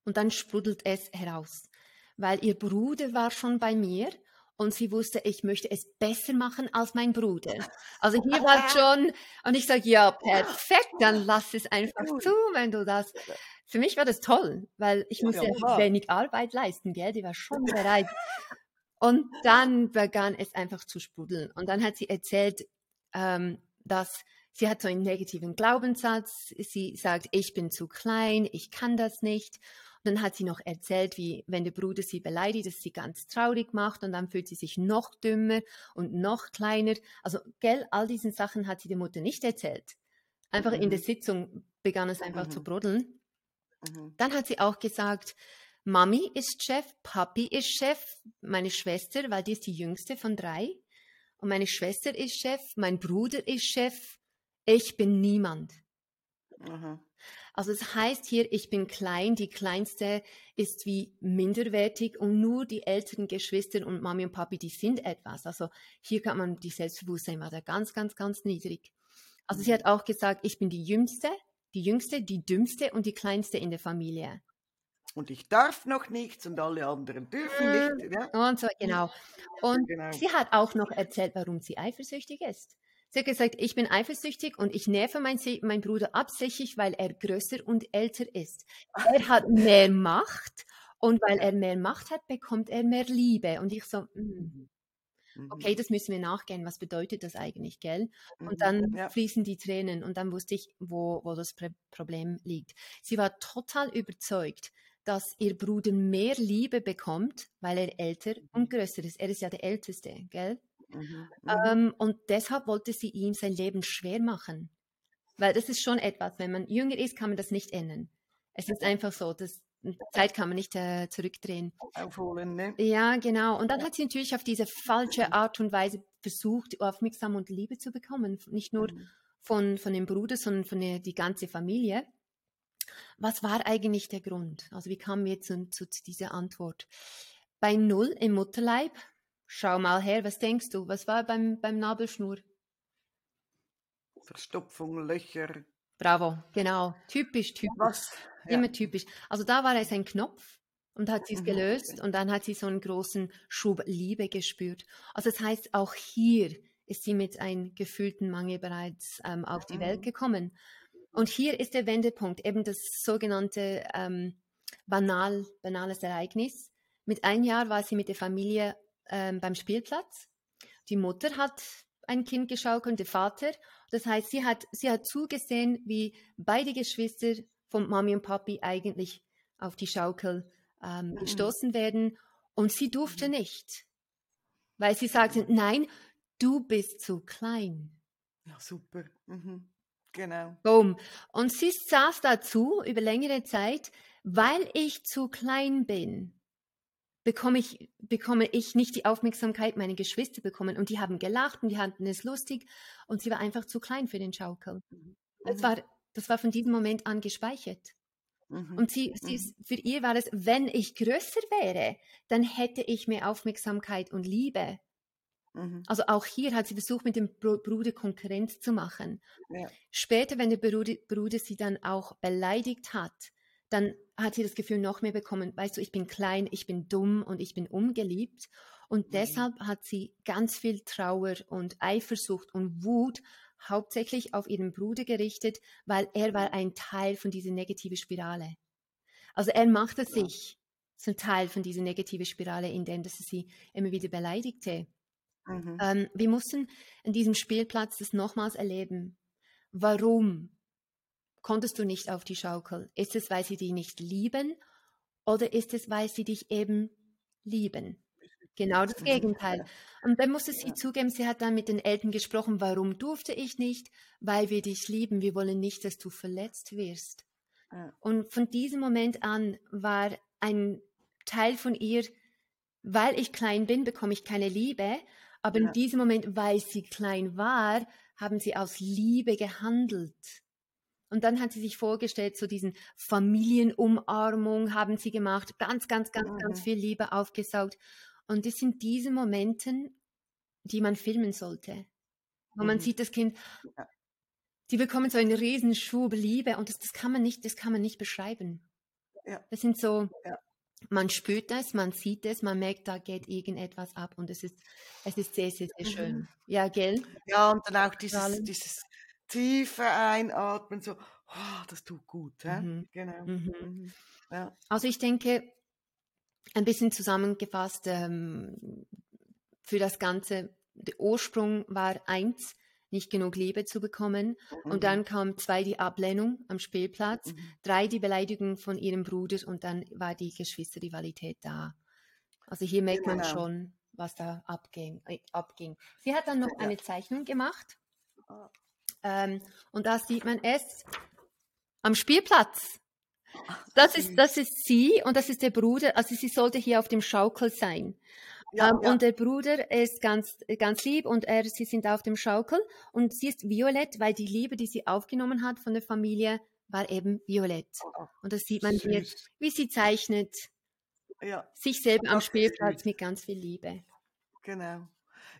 und dann sprudelt es heraus, weil ihr Bruder war schon bei mir und sie wusste, ich möchte es besser machen als mein Bruder. (laughs) Also hier war schon, und ich sage, ja, perfekt, dann (laughs) lass es einfach zu, wenn du das. (laughs) Für mich war das toll, weil ich musste ja, wenig Arbeit leisten, gell? Die war schon bereit. Und dann begann es einfach zu sprudeln. Und dann hat sie erzählt, ähm, dass Sie hat so einen negativen Glaubenssatz. Sie sagt, ich bin zu klein, ich kann das nicht. Dann hat sie noch erzählt, wie wenn der Bruder sie beleidigt, dass sie ganz traurig macht und dann fühlt sie sich noch dümmer und noch kleiner. Also, gell, all diesen Sachen hat sie der Mutter nicht erzählt. Einfach mhm. in der mhm. Sitzung begann es einfach mhm. zu brodeln. Mhm. Dann hat sie auch gesagt, Mami ist Chef, Papi ist Chef, meine Schwester, weil die ist die jüngste von drei. Und meine Schwester ist Chef, mein Bruder ist Chef, ich bin niemand. Aha. Also es das heißt hier, ich bin klein, die kleinste ist wie minderwertig und nur die älteren Geschwister und Mami und Papi, die sind etwas. Also hier kann man die Selbstbewusstsein war da ganz, ganz, ganz niedrig. Also sie hat auch gesagt, ich bin die jüngste, die jüngste, die dümmste und die kleinste in der Familie. Und ich darf noch nichts und alle anderen dürfen nicht. Ja? Und so, genau. Und genau. sie hat auch noch erzählt, warum sie eifersüchtig ist. Sie hat gesagt, ich bin eifersüchtig und ich nerve meinen mein Bruder absichtlich, weil er größer und älter ist. Er hat mehr Macht und weil er mehr Macht hat, bekommt er mehr Liebe. Und ich so, mm. okay, Mhm. das müssen wir nachgehen, was bedeutet das eigentlich, gell? Und Mhm. dann Ja. fließen die Tränen und dann wusste ich, wo, wo das Pro- Problem liegt. Sie war total überzeugt, dass ihr Bruder mehr Liebe bekommt, weil er älter und größer ist. Er ist ja der Älteste, gell? Mhm. Mhm. Ähm, und deshalb wollte sie ihm sein Leben schwer machen. Weil das ist schon etwas, wenn man jünger ist, kann man das nicht ändern. Es ist einfach so, dass Zeit kann man nicht äh, zurückdrehen. Aufholen, ne? Ja, genau. Und dann hat sie natürlich auf diese falsche Art und Weise versucht, Aufmerksamkeit und Liebe zu bekommen. Nicht nur Mhm. von, von dem Bruder, sondern von der die ganze Familie. Was war eigentlich der Grund? Also wie kamen wir zu, zu, zu dieser Antwort? Bei Null im Mutterleib, schau mal her, was denkst du? Was war beim, beim Nabelschnur? Verstopfung, Löcher. Bravo, genau. Typisch, typisch. Was? Ja. Immer typisch. Also da war es ein Knopf und hat sie es Mhm. gelöst und dann hat sie so einen großen Schub Liebe gespürt. Also das heißt, auch hier ist sie mit einem gefühlten Mangel bereits ähm, auf die Welt Mhm. gekommen. Und hier ist der Wendepunkt, eben das sogenannte ähm, banal, banales Ereignis. Mit einem Jahr war sie mit der Familie ähm, beim Spielplatz. Die Mutter hat ein Kind geschaukelt, der Vater. Das heißt, sie hat, sie hat zugesehen, wie beide Geschwister von Mami und Papi eigentlich auf die Schaukel ähm, Mhm. gestoßen werden. Und sie durfte Mhm. nicht, weil sie sagte, nein, du bist zu klein. Ja, super. Mhm. Genau. Boom. Und sie saß dazu über längere Zeit, weil ich zu klein bin, bekomme ich, bekomme ich nicht die Aufmerksamkeit meine Geschwister bekommen. Und die haben gelacht und die hatten es lustig und sie war einfach zu klein für den Schaukel. Das Mhm. war, das war von diesem Moment an gespeichert. Mhm. Und sie, sie, für ihr war es, wenn ich größer wäre, dann hätte ich mehr Aufmerksamkeit und Liebe. Mhm. Also auch hier hat sie versucht, mit dem Bru- Bruder Konkurrenz zu machen. Ja. Später, wenn der Bruder, Bruder sie dann auch beleidigt hat, dann hat sie das Gefühl noch mehr bekommen, weißt du, ich bin klein, ich bin dumm und ich bin ungeliebt. Und Mhm. deshalb hat sie ganz viel Trauer und Eifersucht und Wut hauptsächlich auf ihren Bruder gerichtet, weil er war ein Teil von dieser negativen Spirale. Also er machte Ja. sich zum Teil von dieser negativen Spirale, indem dass er sie immer wieder beleidigte. Mhm. Ähm, wir mussten an diesem Spielplatz das nochmals erleben. Warum konntest du nicht auf die Schaukel? Ist es, weil sie dich nicht lieben oder ist es, weil sie dich eben lieben? Genau das. Gegenteil. Und dann musste sie Ja. zugeben, sie hat dann mit den Eltern gesprochen, warum durfte ich nicht? Weil wir dich lieben, wir wollen nicht, dass du verletzt wirst. Ja. Und von diesem Moment an war ein Teil von ihr, weil ich klein bin, bekomme ich keine Liebe. Aber in diesem Moment, weil sie klein war, haben sie aus Liebe gehandelt. Und dann hat sie sich vorgestellt, so diesen Familienumarmung haben sie gemacht, ganz, ganz, ganz, ganz Mhm. viel Liebe aufgesaugt. Und das sind diese Momenten, die man filmen sollte. Wo man Mhm. sieht, das Kind, die bekommen so einen riesen Schub Liebe und das, das kann man nicht, das kann man nicht beschreiben. Ja. Das sind so, Ja. man spürt es, man sieht es, man merkt, da geht irgendetwas ab und es ist, es ist sehr, sehr, sehr Mhm. schön. Ja, gell? Ja, und dann auch dieses, dieses tiefe Einatmen, so, oh, das tut gut. hä? Mhm. Genau. Mhm. Mhm. Ja. Also ich denke, ein bisschen zusammengefasst, ähm, für das Ganze, der Ursprung war eins, nicht genug Liebe zu bekommen. Mhm. Und dann kam zwei die Ablehnung am Spielplatz, Mhm. drei die Beleidigung von ihrem Bruder und dann war die Geschwisterrivalität da. Also hier merkt man Genau. schon, was da abging. Äh, abging. Sie hat dann noch Ja. eine Zeichnung gemacht Ah. Ähm, und da sieht man es am Spielplatz. Das ist, das ist sie und das ist der Bruder. Also sie sollte hier auf dem Schaukel sein. Ja, ähm, ja. Und der Bruder ist ganz, ganz lieb und er, sie sind auf dem Schaukel und sie ist violett, weil die Liebe, die sie aufgenommen hat von der Familie, war eben violett. Oh, Und das sieht man hier, süß. wie sie zeichnet, Ja, sich selber am Spielplatz mit ganz viel Liebe. genau.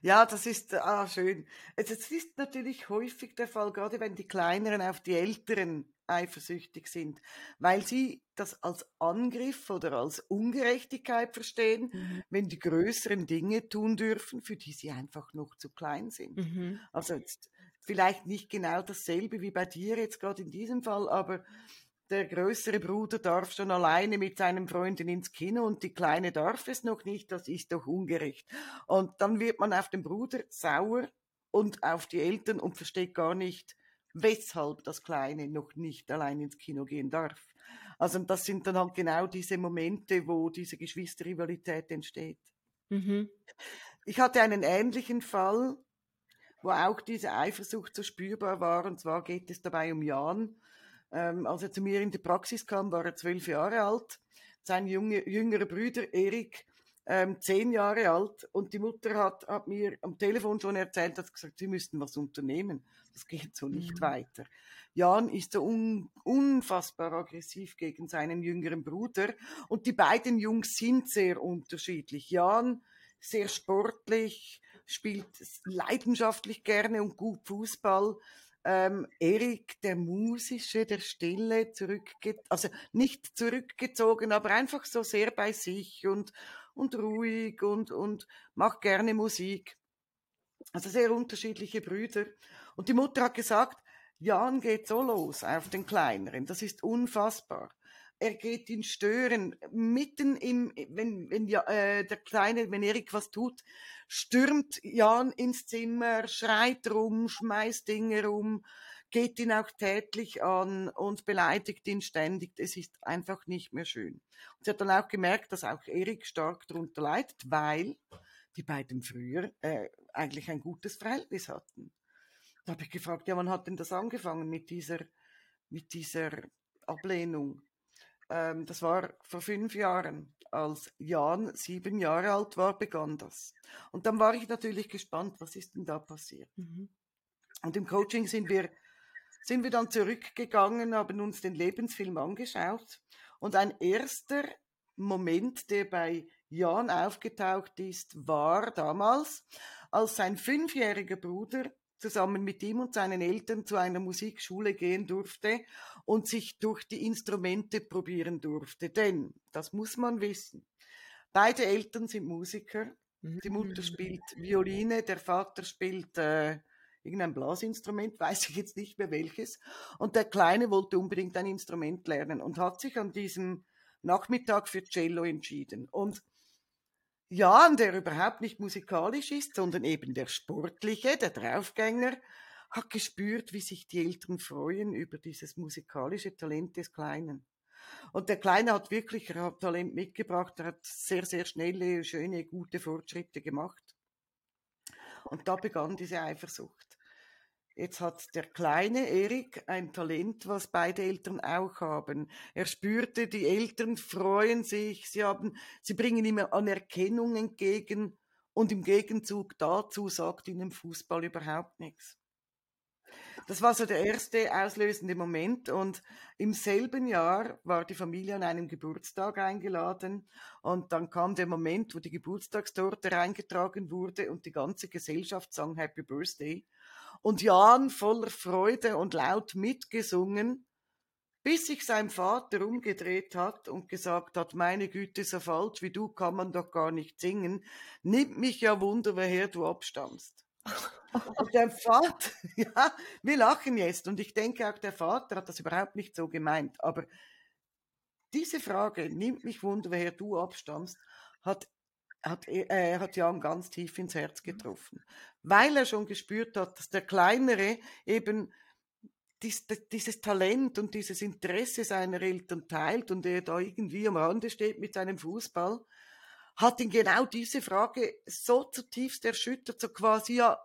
Ja, das ist ah, schön. Es es ist natürlich häufig der Fall, gerade wenn die Kleineren auf die Älteren eifersüchtig sind, weil sie das als Angriff oder als Ungerechtigkeit verstehen, Mhm. wenn die Größeren Dinge tun dürfen, für die sie einfach noch zu klein sind. Mhm. Also jetzt vielleicht nicht genau dasselbe wie bei dir jetzt gerade in diesem Fall, aber der größere Bruder darf schon alleine mit seinen Freunden ins Kino und die Kleine darf es noch nicht, das ist doch ungerecht. Und dann wird man auf den Bruder sauer und auf die Eltern und versteht gar nicht, weshalb das Kleine noch nicht allein ins Kino gehen darf. Also das sind dann halt genau diese Momente, wo diese Geschwisterrivalität entsteht. Mhm. Ich hatte einen ähnlichen Fall, wo auch diese Eifersucht so spürbar war. Und zwar geht es dabei um Jan. Ähm, als er zu mir in die Praxis kam, war er zwölf Jahre alt. Sein junge, jüngerer Bruder Erik ähm, zehn Jahre alt und die Mutter hat, hat mir am Telefon schon erzählt, hat gesagt, sie müssten was unternehmen. Das geht so nicht mhm. weiter. Jan ist so un, unfassbar aggressiv gegen seinen jüngeren Bruder und die beiden Jungs sind sehr unterschiedlich. Jan sehr sportlich, spielt leidenschaftlich gerne und gut Fußball. Ähm, Erik, der musische, der stille, zurückge also nicht zurückgezogen, aber einfach so sehr bei sich und, und ruhig und, und macht gerne Musik. Also sehr unterschiedliche Brüder. Und die Mutter hat gesagt, Jan geht so los auf den Kleineren. Das ist unfassbar er geht ihn stören. Mitten im, wenn, wenn ja, äh, der Kleine, wenn Erik was tut, stürmt Jan ins Zimmer, schreit rum, schmeißt Dinge rum, geht ihn auch tätlich an und beleidigt ihn ständig. Es ist einfach nicht mehr schön. Und sie hat dann auch gemerkt, dass auch Erik stark darunter leidet, weil die beiden früher äh, eigentlich ein gutes Verhältnis hatten. Da habe ich gefragt, ja, wann hat denn das angefangen mit dieser, mit dieser Ablehnung? Ähm, das war vor fünf Jahren. Als Jan sieben Jahre alt war, begann das. Und dann war ich natürlich gespannt, was ist denn da passiert. Mhm. Und im Coaching sind wir, sind wir dann zurückgegangen, haben uns den Lebensfilm angeschaut. Und ein erster Moment, der bei Jan aufgetaucht ist, war damals, als sein fünfjähriger Bruder zusammen mit ihm und seinen Eltern zu einer Musikschule gehen durfte und sich durch die Instrumente probieren durfte. Denn, das muss man wissen, beide Eltern sind Musiker. Die Mutter mhm. spielt Violine, der Vater spielt äh, irgendein Blasinstrument, weiß ich jetzt nicht mehr welches. Und der Kleine wollte unbedingt ein Instrument lernen und hat sich an diesem Nachmittag für Cello entschieden. Und Jan, der überhaupt nicht musikalisch ist, sondern eben der Sportliche, der Draufgänger, hat gespürt, wie sich die Eltern freuen über dieses musikalische Talent des Kleinen. Und der Kleine hat wirklich Talent mitgebracht, er hat sehr, sehr schnelle, schöne, gute Fortschritte gemacht. Und da begann diese Eifersucht. Jetzt hat der kleine Erik ein Talent, was beide Eltern auch haben. Er spürte, die Eltern freuen sich, sie haben, sie bringen ihm Anerkennung entgegen. Und im Gegenzug dazu sagt ihnen Fußball überhaupt nichts. Das war so der erste auslösende Moment. Und im selben Jahr war die Familie an einem Geburtstag eingeladen. Und dann kam der Moment, wo die Geburtstagstorte reingetragen wurde und die ganze Gesellschaft sang Happy Birthday und Jan voller Freude und laut mitgesungen, bis sich sein Vater umgedreht hat und gesagt hat, meine Güte, so falsch wie du kann man doch gar nicht singen, nimmt mich ja Wunder, woher du abstammst. (laughs) Und der Vater, (laughs) ja, wir lachen jetzt und ich denke auch der Vater hat das überhaupt nicht so gemeint, aber diese Frage, nimmt mich Wunder, woher du abstammst, hat hat, äh, hat Jan ganz tief ins Herz mhm. getroffen, weil er schon gespürt hat, dass der Kleinere eben dies, dieses Talent und dieses Interesse seiner Eltern teilt und er da irgendwie am Rande steht mit seinem Fußball, hat ihn genau diese Frage so zutiefst erschüttert, so quasi, ja,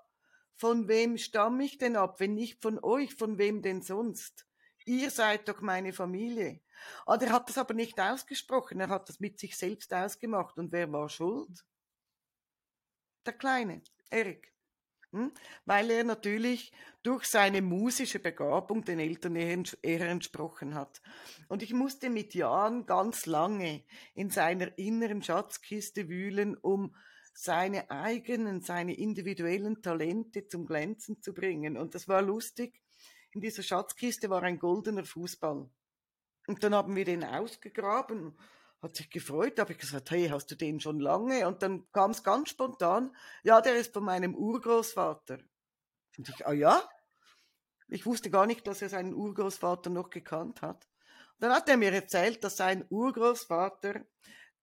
von wem stamme ich denn ab? Wenn nicht von euch, von wem denn sonst? Ihr seid doch meine Familie. Und er hat das aber nicht ausgesprochen, er hat das mit sich selbst ausgemacht. Und wer war schuld? Der Kleine, Erik. Hm? Weil er natürlich durch seine musische Begabung den Eltern eher entsprochen hat. Und ich musste mit Jan ganz lange in seiner inneren Schatzkiste wühlen, um seine eigenen, seine individuellen Talente zum Glänzen zu bringen. Und das war lustig. In dieser Schatzkiste war ein goldener Fußball. Und dann haben wir den ausgegraben, hat sich gefreut, habe ich gesagt, hey, hast du den schon lange? Und dann kam es ganz spontan, ja, der ist von meinem Urgroßvater. Und ich, ah ja? Ich wusste gar nicht, dass er seinen Urgroßvater noch gekannt hat. Dann hat er mir erzählt, dass sein Urgroßvater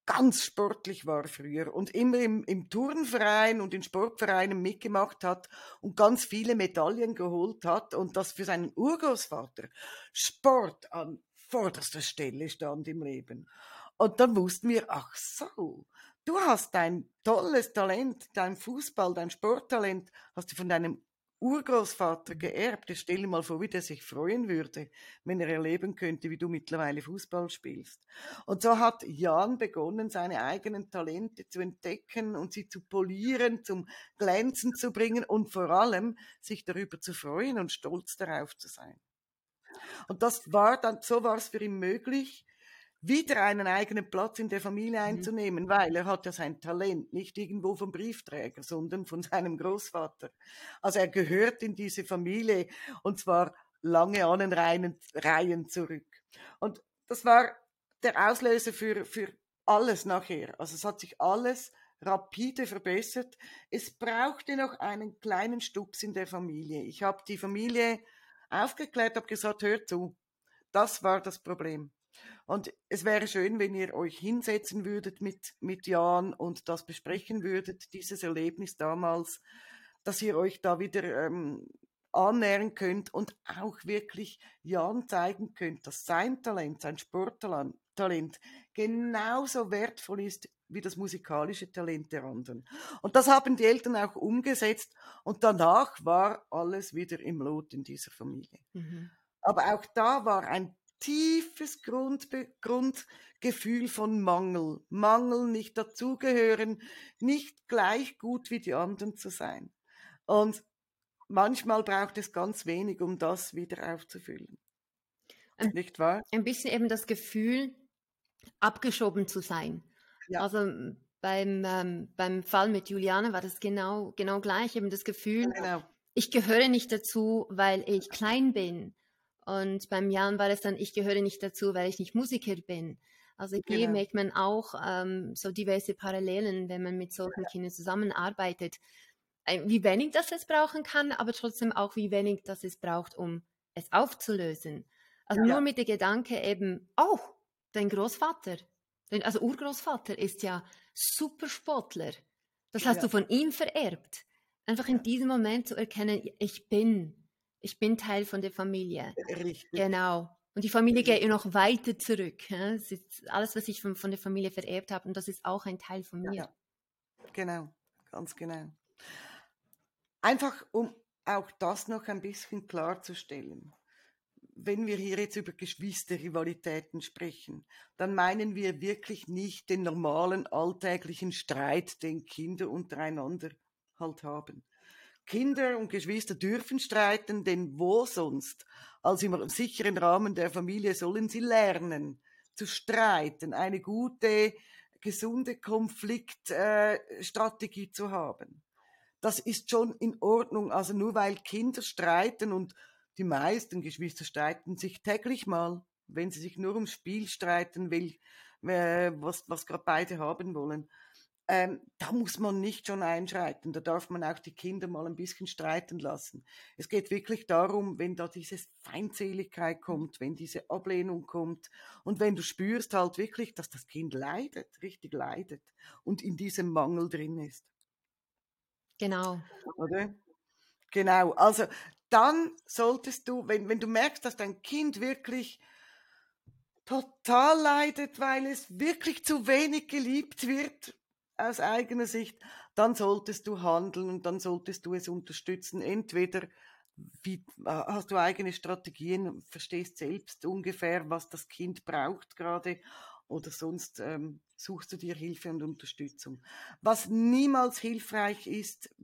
ganz sportlich war früher und immer im, im Turnverein und in Sportvereinen mitgemacht hat und ganz viele Medaillen geholt hat und dass für seinen Urgroßvater Sport an vorderster Stelle stand im Leben. Und dann wussten wir, ach so, du hast dein tolles Talent, dein Fußball, dein Sporttalent, hast du von deinem Urgroßvater geerbt. Jetzt stell dir mal vor, wie der sich freuen würde, wenn er erleben könnte, wie du mittlerweile Fußball spielst. Und so hat Jan begonnen, seine eigenen Talente zu entdecken und sie zu polieren, zum Glänzen zu bringen und vor allem sich darüber zu freuen und stolz darauf zu sein. Und das war dann, so war es für ihn möglich, wieder einen eigenen Platz in der Familie mhm. einzunehmen, mhm. weil er hat ja sein Talent nicht irgendwo vom Briefträger, sondern von seinem Großvater. Also er gehört in diese Familie und zwar lange an den Reihen, Reihen zurück. Und das war der Auslöser für, für alles nachher. Also es hat sich alles rapide verbessert. Es brauchte noch einen kleinen Stups in der Familie. Ich habe die Familie aufgeklärt, habe gesagt, hört zu, das war das Problem. Und es wäre schön, wenn ihr euch hinsetzen würdet mit, mit Jan und das besprechen würdet, dieses Erlebnis damals, dass ihr euch da wieder ähm, annähern könnt und auch wirklich Jan zeigen könnt, dass sein Talent, sein Sporttalent genauso wertvoll ist wie das musikalische Talent der anderen. Und das haben die Eltern auch umgesetzt und danach war alles wieder im Lot in dieser Familie. Mhm. Aber auch da war ein tiefes Grundbe Grundgefühl von Mangel. Mangel, nicht dazugehören, nicht gleich gut wie die anderen zu sein. Und manchmal braucht es ganz wenig, um das wieder aufzufüllen. Ein, nicht wahr? Ein bisschen eben das Gefühl, abgeschoben zu sein. Ja. Also beim, ähm, beim Fall mit Juliane war das genau, genau gleich, eben das Gefühl, genau. ich gehöre nicht dazu, weil ich klein bin und beim Jan war es dann, ich gehöre nicht dazu, weil ich nicht Musiker bin. Also hier genau. merkt man auch ähm, so diverse Parallelen, wenn man mit solchen ja. Kindern zusammenarbeitet. Wie wenig das es brauchen kann, aber trotzdem auch wie wenig das es braucht, um es aufzulösen. Also ja. nur mit der Gedanke eben, oh, dein Großvater, also Urgroßvater ist ja Supersportler. Das hast ja. du von ihm vererbt. Einfach in diesem Moment zu erkennen, ich bin ich bin Teil von der Familie. Richtig. Genau. Und die Familie geht ja noch weiter zurück. Das ist alles, was ich von, von der Familie vererbt habe. Und das ist auch ein Teil von mir. Ja, genau, ganz genau. Einfach, um auch das noch ein bisschen klarzustellen. Wenn wir hier jetzt über Geschwisterrivalitäten sprechen, dann meinen wir wirklich nicht den normalen alltäglichen Streit, den Kinder untereinander halt haben. Kinder und Geschwister dürfen streiten, denn wo sonst als im sicheren Rahmen der Familie sollen sie lernen zu streiten, eine gute, gesunde Konfliktstrategie äh, zu haben. Das ist schon in Ordnung. Also nur weil Kinder streiten und die meisten Geschwister streiten sich täglich mal, wenn sie sich nur ums Spiel streiten will, äh, was, was gerade beide haben wollen ähm, da muss man nicht schon einschreiten, da darf man auch die Kinder mal ein bisschen streiten lassen. Es geht wirklich darum, wenn da diese Feindseligkeit kommt, wenn diese Ablehnung kommt und wenn du spürst halt wirklich, dass das Kind leidet, richtig leidet und in diesem Mangel drin ist. Genau. Oder? Genau, also dann solltest du, wenn, wenn du merkst, dass dein Kind wirklich total leidet, weil es wirklich zu wenig geliebt wird, aus eigener Sicht, dann solltest du handeln und dann solltest du es unterstützen. Entweder wie, äh, hast du eigene Strategien, verstehst selbst ungefähr, was das Kind braucht gerade oder sonst ähm, suchst du dir Hilfe und Unterstützung. Was niemals hilfreich ist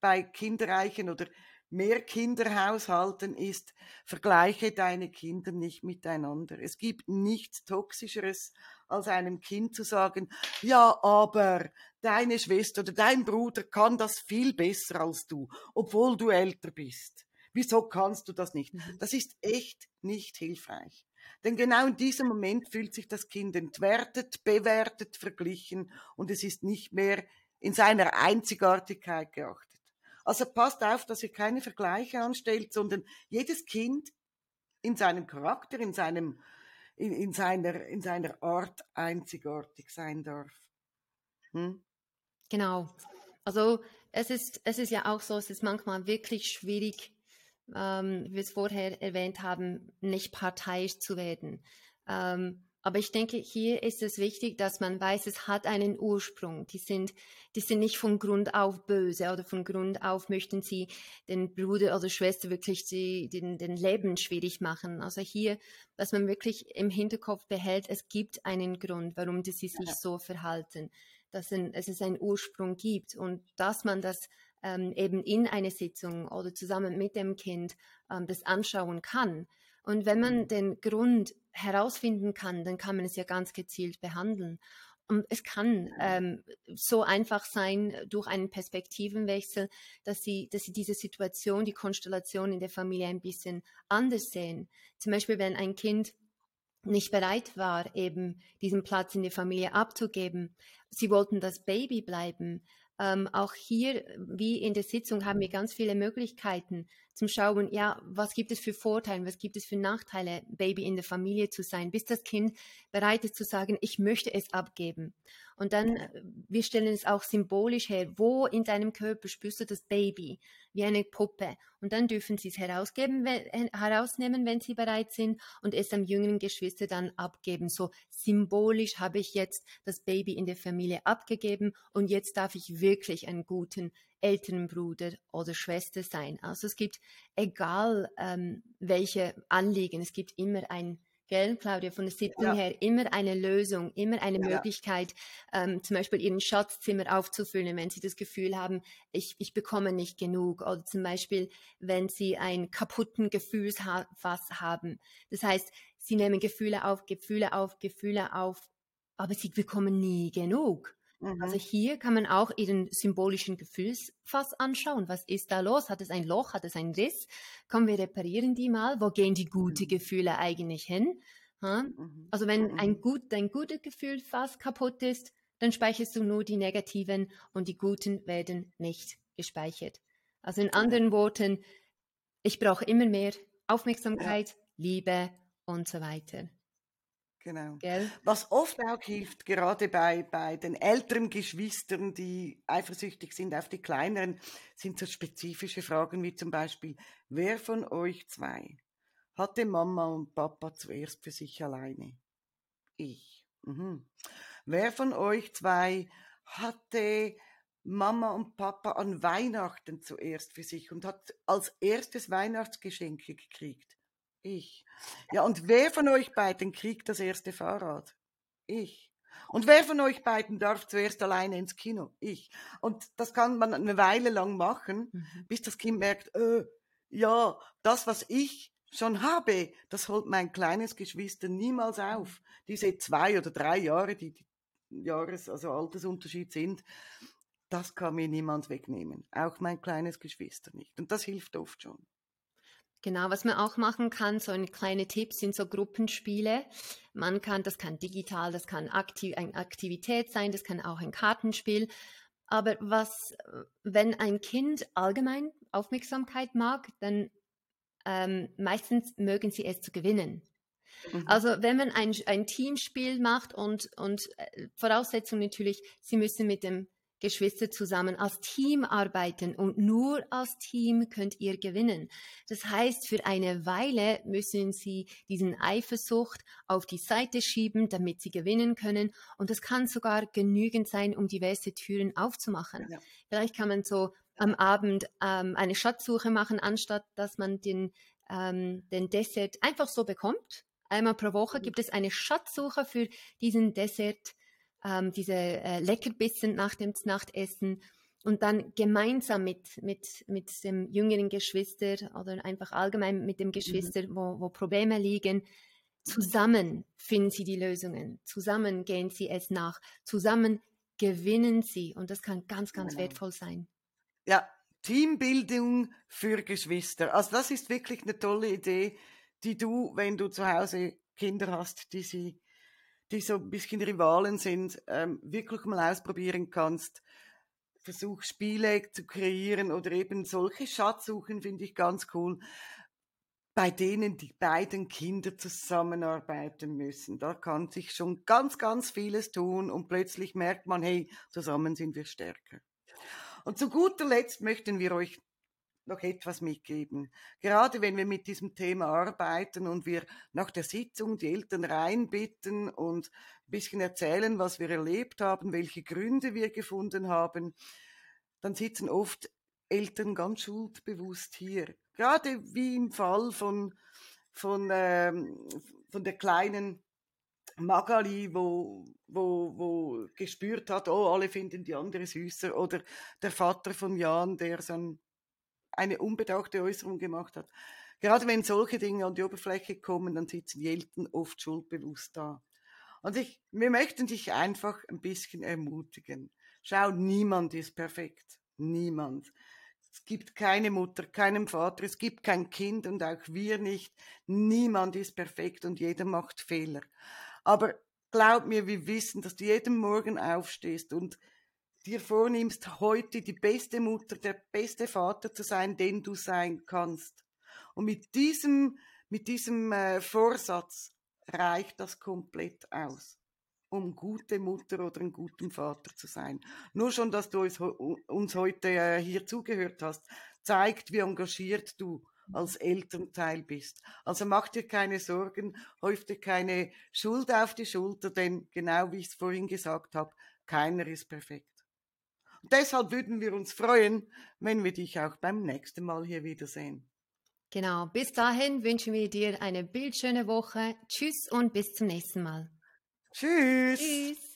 bei kinderreichen oder mehr Kinderhaushalten ist, vergleiche deine Kinder nicht miteinander. Es gibt nichts Toxischeres, als einem Kind zu sagen, ja, aber deine Schwester oder dein Bruder kann das viel besser als du, obwohl du älter bist. Wieso kannst du das nicht? Mhm. Das ist echt nicht hilfreich. Denn genau in diesem Moment fühlt sich das Kind entwertet, bewertet, verglichen und es ist nicht mehr in seiner Einzigartigkeit geachtet. Also passt auf, dass ihr keine Vergleiche anstellt, sondern jedes Kind in seinem Charakter, in seinem in, in, seiner, in seiner Art einzigartig sein darf. Hm? Genau. Also es ist, es ist ja auch so, es ist manchmal wirklich schwierig, ähm, wie wir es vorher erwähnt haben, nicht parteiisch zu werden. Ähm, aber ich denke, hier ist es wichtig, dass man weiß, es hat einen Ursprung. Die sind, die sind nicht von Grund auf böse oder von Grund auf möchten sie den Bruder oder Schwester wirklich die, den, den Leben schwierig machen. Also hier, dass man wirklich im Hinterkopf behält, es gibt einen Grund, warum sie sich ja. so verhalten, dass es einen Ursprung gibt und dass man das ähm, eben in einer Sitzung oder zusammen mit dem Kind ähm, das anschauen kann. Und wenn man den Grund herausfinden kann, dann kann man es ja ganz gezielt behandeln. Und es kann ähm, so einfach sein durch einen Perspektivenwechsel, dass sie, dass sie diese Situation, die Konstellation in der Familie ein bisschen anders sehen. Zum Beispiel, wenn ein Kind nicht bereit war, eben diesen Platz in der Familie abzugeben. Sie wollten das Baby bleiben. Ähm, auch hier, wie in der Sitzung, haben wir ganz viele Möglichkeiten zum Schauen, ja, was gibt es für Vorteile, was gibt es für Nachteile, Baby in der Familie zu sein, bis das Kind bereit ist zu sagen, ich möchte es abgeben. Und dann, äh, wir stellen es auch symbolisch her, wo in deinem Körper spürst du das Baby, wie eine Puppe. Und dann dürfen sie es herausgeben, wenn, herausnehmen, wenn sie bereit sind und es am jüngeren Geschwister dann abgeben. So symbolisch habe ich jetzt das Baby in der Familie abgegeben und jetzt darf ich wirklich einen guten älteren Bruder oder Schwester sein. Also es gibt, egal ähm, welche Anliegen, es gibt immer ein Gell, Claudia, von der Sitzung ja. her immer eine Lösung, immer eine ja. Möglichkeit, ähm, zum Beispiel ihren Schatzzimmer aufzufüllen, wenn sie das Gefühl haben, ich, ich bekomme nicht genug. Oder zum Beispiel, wenn sie einen kaputten Gefühlsfass haben. Das heißt, sie nehmen Gefühle auf, Gefühle auf, Gefühle auf, aber sie bekommen nie genug. Also mhm. Also hier kann man auch ihren symbolischen Gefühlsfass anschauen. Was ist da los? Hat es ein Loch? Hat es einen Riss? Komm, wir reparieren die mal. Wo gehen die guten mhm. Gefühle eigentlich hin? Mhm. Also wenn ein mhm. gut, dein gutes Gefühlsfass kaputt ist, dann speicherst du nur die negativen und die guten werden nicht gespeichert. Also in anderen Worten, ich brauche immer mehr Aufmerksamkeit, ja. Liebe und so weiter. Genau. Gell? Was oft auch hilft, gerade bei, bei den älteren Geschwistern, die eifersüchtig sind auf die kleineren, sind so spezifische Fragen wie zum Beispiel, wer von euch zwei hatte Mama und Papa zuerst für sich alleine? Ich. Mhm. Wer von euch zwei hatte Mama und Papa an Weihnachten zuerst für sich und hat als erstes Weihnachtsgeschenke gekriegt? Ich. Ja, und wer von euch beiden kriegt das erste Fahrrad? Ich. Und wer von euch beiden darf zuerst alleine ins Kino? Ich. Und das kann man eine Weile lang machen, mhm. bis das Kind merkt, äh, ja, das, was ich schon habe, das holt mein kleines Geschwister niemals auf. Diese zwei oder drei Jahre, die, die Jahres-, also Altersunterschied sind, das kann mir niemand wegnehmen. Auch mein kleines Geschwister nicht. Und das hilft oft schon. Genau, was man auch machen kann, so ein kleine Tipp sind so Gruppenspiele. Man kann, das kann digital, das kann aktiv, eine Aktivität sein, das kann auch ein Kartenspiel. Aber was, wenn ein Kind allgemein Aufmerksamkeit mag, dann ähm, meistens mögen sie es zu gewinnen. Mhm. Also wenn man ein, ein Teamspiel macht und, und äh, Voraussetzung natürlich, sie müssen mit dem Geschwister zusammen als Team arbeiten und nur als Team könnt ihr gewinnen. Das heißt, für eine Weile müssen sie diesen Eifersucht auf die Seite schieben, damit sie gewinnen können und das kann sogar genügend sein, um diverse Türen aufzumachen. Ja. Vielleicht kann man so am Abend ähm, eine Schatzsuche machen, anstatt dass man den, ähm, den Dessert einfach so bekommt. Einmal pro Woche gibt es eine Schatzsuche für diesen Dessert ähm, diese äh, Leckerbissen nach dem Nachtessen und dann gemeinsam mit, mit, mit dem jüngeren Geschwister oder einfach allgemein mit dem mhm. Geschwister, mhm. wo, wo Probleme liegen, zusammen finden sie die Lösungen, zusammen gehen sie es nach, zusammen gewinnen sie und das kann ganz, ganz genau. wertvoll sein. Ja, Teambildung für Geschwister. Also das ist wirklich eine tolle Idee, die du, wenn du zu Hause Kinder hast, die sie die so ein bisschen Rivalen sind, ähm, wirklich mal ausprobieren kannst. Versuch Spiele zu kreieren oder eben solche Schatzsuchen finde ich ganz cool. bei denen die beiden Kinder zusammenarbeiten müssen. Da kann sich schon ganz, ganz vieles tun und plötzlich merkt man, hey, zusammen sind wir stärker. Und zu guter Letzt möchten wir euch noch etwas mitgeben. Gerade wenn wir mit diesem Thema arbeiten und wir nach der Sitzung die Eltern reinbitten und ein bisschen erzählen, was wir erlebt haben, welche Gründe wir gefunden haben, dann sitzen oft Eltern ganz schuldbewusst hier. Gerade wie im Fall von, von, ähm, von der kleinen Magali, wo, wo, wo gespürt hat, oh, alle finden die andere süßer, oder der Vater von Jan, der so eine unbedachte Äußerung gemacht hat. Gerade wenn solche Dinge an die Oberfläche kommen, dann sitzen die Eltern oft schuldbewusst da. Und ich, wir möchten dich einfach ein bisschen ermutigen. Schau, niemand ist perfekt. Niemand. Es gibt keine Mutter, keinen Vater, es gibt kein Kind und auch wir nicht. Niemand ist perfekt und jeder macht Fehler. Aber glaub mir, wir wissen, dass du jeden Morgen aufstehst und dir vornimmst, heute die beste Mutter, der beste Vater zu sein, den du sein kannst. Und mit diesem, mit diesem äh, Vorsatz reicht das komplett aus um gute Mutter oder einen guten Vater zu sein. Nur schon, dass du uns heute äh, hier zugehört hast, zeigt, wie engagiert du als Elternteil bist. Also mach dir keine Sorgen, häuf dir keine Schuld auf die Schulter, denn genau wie ich es vorhin gesagt habe, keiner ist perfekt. Und deshalb würden wir uns freuen, wenn wir dich auch beim nächsten Mal hier wiedersehen. Genau, bis dahin wünschen wir dir eine bildschöne Woche. Tschüss und bis zum nächsten Mal. Tschüss. Tschüss.